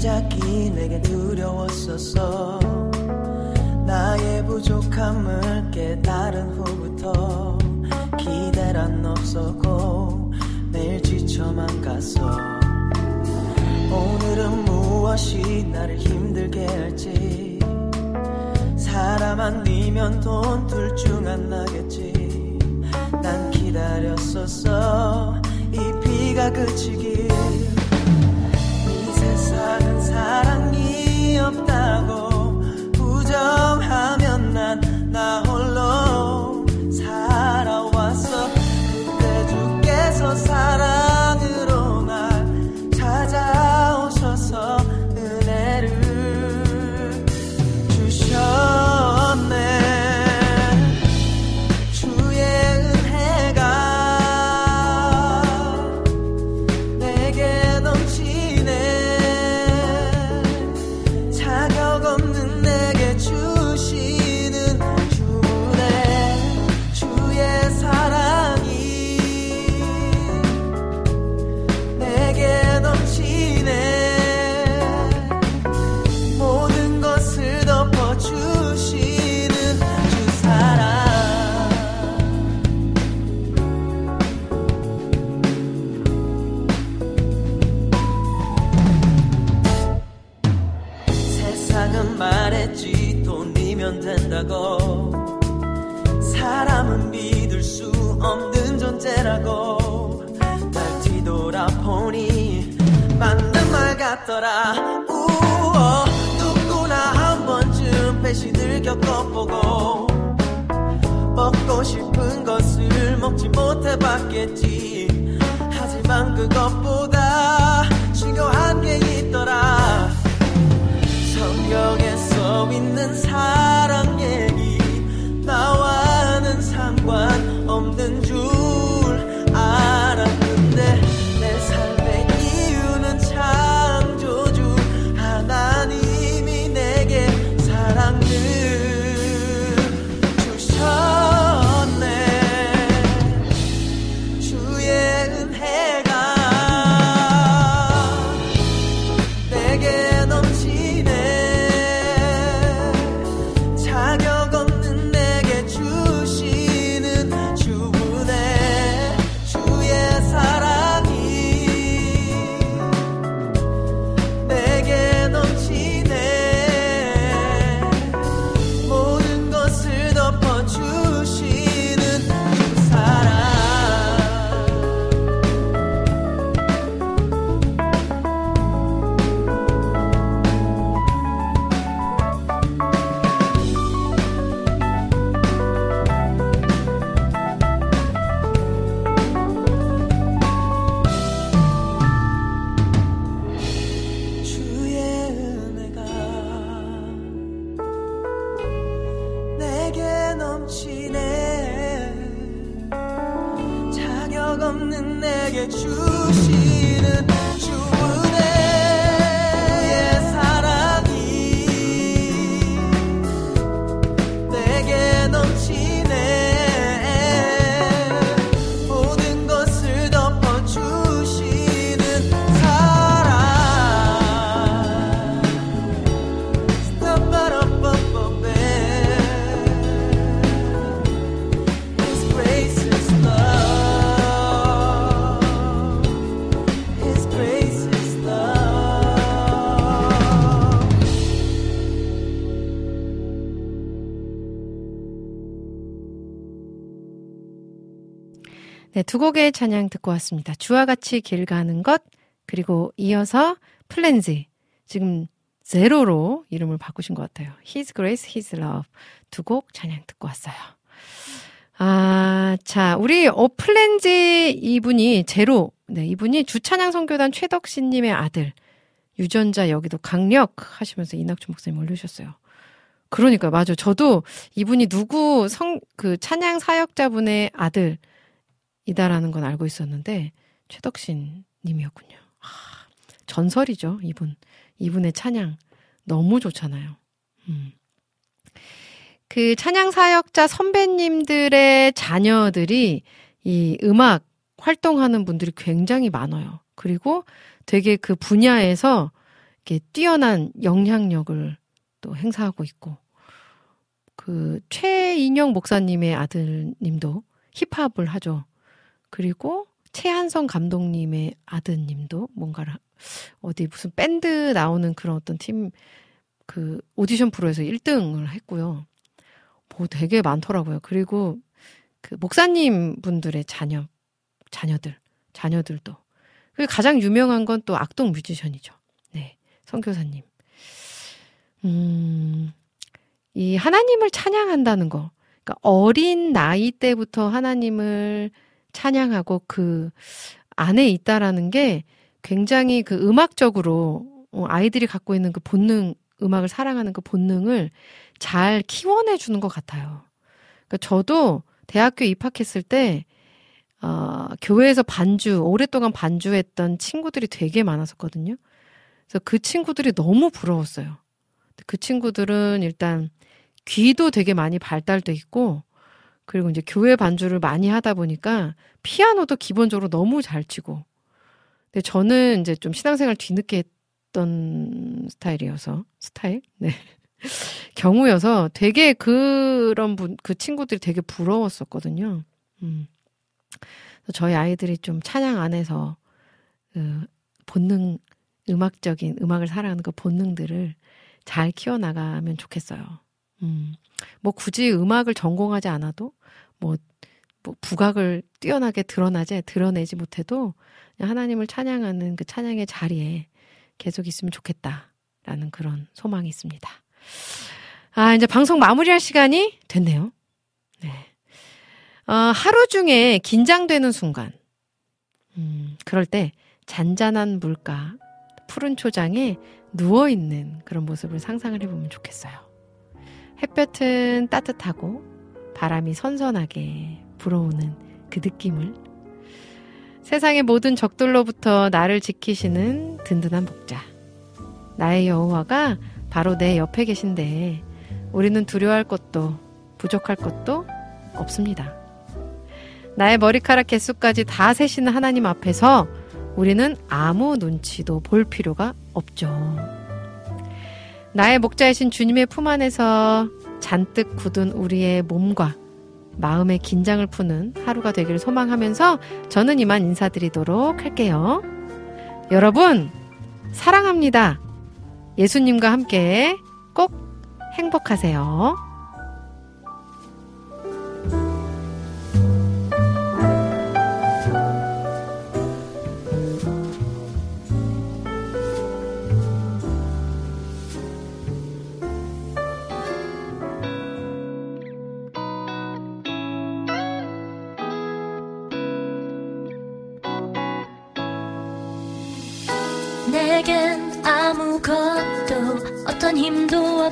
찾기 내게 두려웠었어. 나의 부족함을 깨달은 후부터 기대란 없었고 매일 지쳐만 갔어. 오늘은 무엇이 나를 힘들게 할지. 사람 아니면 돈 둘 중 하나겠지. 난 기다렸었어. 이 비가 그치길 이 세상은 사랑이 없다고 부정하면 난 나 홀로 먹고 싶은 것을 먹지 못해 봤겠지. 하지만 그것 네, 두 곡의 찬양 듣고 왔습니다. 주와 같이 길 가는 것, 그리고 이어서 플랜지. 지금 제로로 이름을 바꾸신 것 같아요. His Grace, His Love. 두 곡 찬양 듣고 왔어요. 아, 자, 우리 어 플랜지 이분이 제로. 네, 이분이 주찬양 선교단 최덕신님의 아들. 유전자 여기도 강력 하시면서 이낙준 목사님 올려주셨어요. 그러니까 맞아. 저도 이분이 누구 성 그 찬양 사역자분의 아들 이다라는 건 알고 있었는데 최덕신 님이었군요. 아, 전설이죠, 이분. 이분의 찬양 너무 좋잖아요. 음. 그 찬양 사역자 선배님들의 자녀들이 이 음악 활동하는 분들이 굉장히 많아요. 그리고 되게 그 분야에서 이렇게 뛰어난 영향력을 또 행사하고 있고 그 최인영 목사님의 아들님도 힙합을 하죠. 그리고 최한성 감독님의 아드님도 뭔가를 하- 어디 무슨 밴드 나오는 그런 어떤 팀 그 오디션 프로에서 1등을 했고요. 뭐 되게 많더라고요. 그리고 그 목사님 분들의 자녀 자녀들 자녀들도 그리고 가장 유명한 건 또 악동 뮤지션이죠. 네, 선교사님. 음, 이 하나님을 찬양한다는 거. 그러니까 어린 나이 때부터 하나님을 찬양하고 그 안에 있다라는 게 굉장히 그 음악적으로 어, 아이들이 갖고 있는 그 본능, 음악을 사랑하는 그 본능을 잘 키워내 주는 것 같아요. 그러니까 저도 대학교 입학했을 때 어, 교회에서 반주, 오랫동안 반주했던 친구들이 되게 많았었거든요. 그래서 그 친구들이 너무 부러웠어요. 그 친구들은 일단 귀도 되게 많이 발달돼 있고, 그리고 이제 교회 반주를 많이 하다 보니까 피아노도 기본적으로 너무 잘 치고. 근데 저는 이제 좀 신앙생활 뒤늦게 했던 스타일이어서, 스타일? 네. [laughs] 경우여서 되게 그런 분, 그 친구들이 되게 부러웠었거든요. 음. 저희 아이들이 좀 찬양 안에서 그 본능, 음악적인 음악을 사랑하는 그 본능들을 잘 키워나가면 좋겠어요. 음, 뭐 굳이 음악을 전공하지 않아도 뭐, 뭐 부각을 뛰어나게 드러나지 드러내지 못해도 하나님을 찬양하는 그 찬양의 자리에 계속 있으면 좋겠다라는 그런 소망이 있습니다. 아 이제 방송 마무리할 시간이 됐네요. 네. 어, 하루 중에 긴장되는 순간, 음, 그럴 때 잔잔한 물가, 푸른 초장에 누워 있는 그런 모습을 상상을 해보면 좋겠어요. 햇볕은 따뜻하고 바람이 선선하게 불어오는 그 느낌을 세상의 모든 적들로부터 나를 지키시는 든든한 목자. 나의 여호와가 바로 내 옆에 계신데 우리는 두려워할 것도 부족할 것도 없습니다. 나의 머리카락 개수까지 다 세시는 하나님 앞에서 우리는 아무 눈치도 볼 필요가 없죠. 나의 목자이신 주님의 품 안에서 잔뜩 굳은 우리의 몸과 마음의 긴장을 푸는 하루가 되기를 소망하면서 저는 이만 인사드리도록 할게요. 여러분, 사랑합니다. 예수님과 함께 꼭 행복하세요.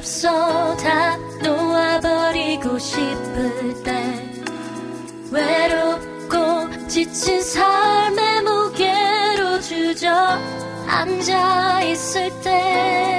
없어. 다 놓아버리고 싶을 때 외롭고 지친 삶의 무게로 주저 앉아 있을 때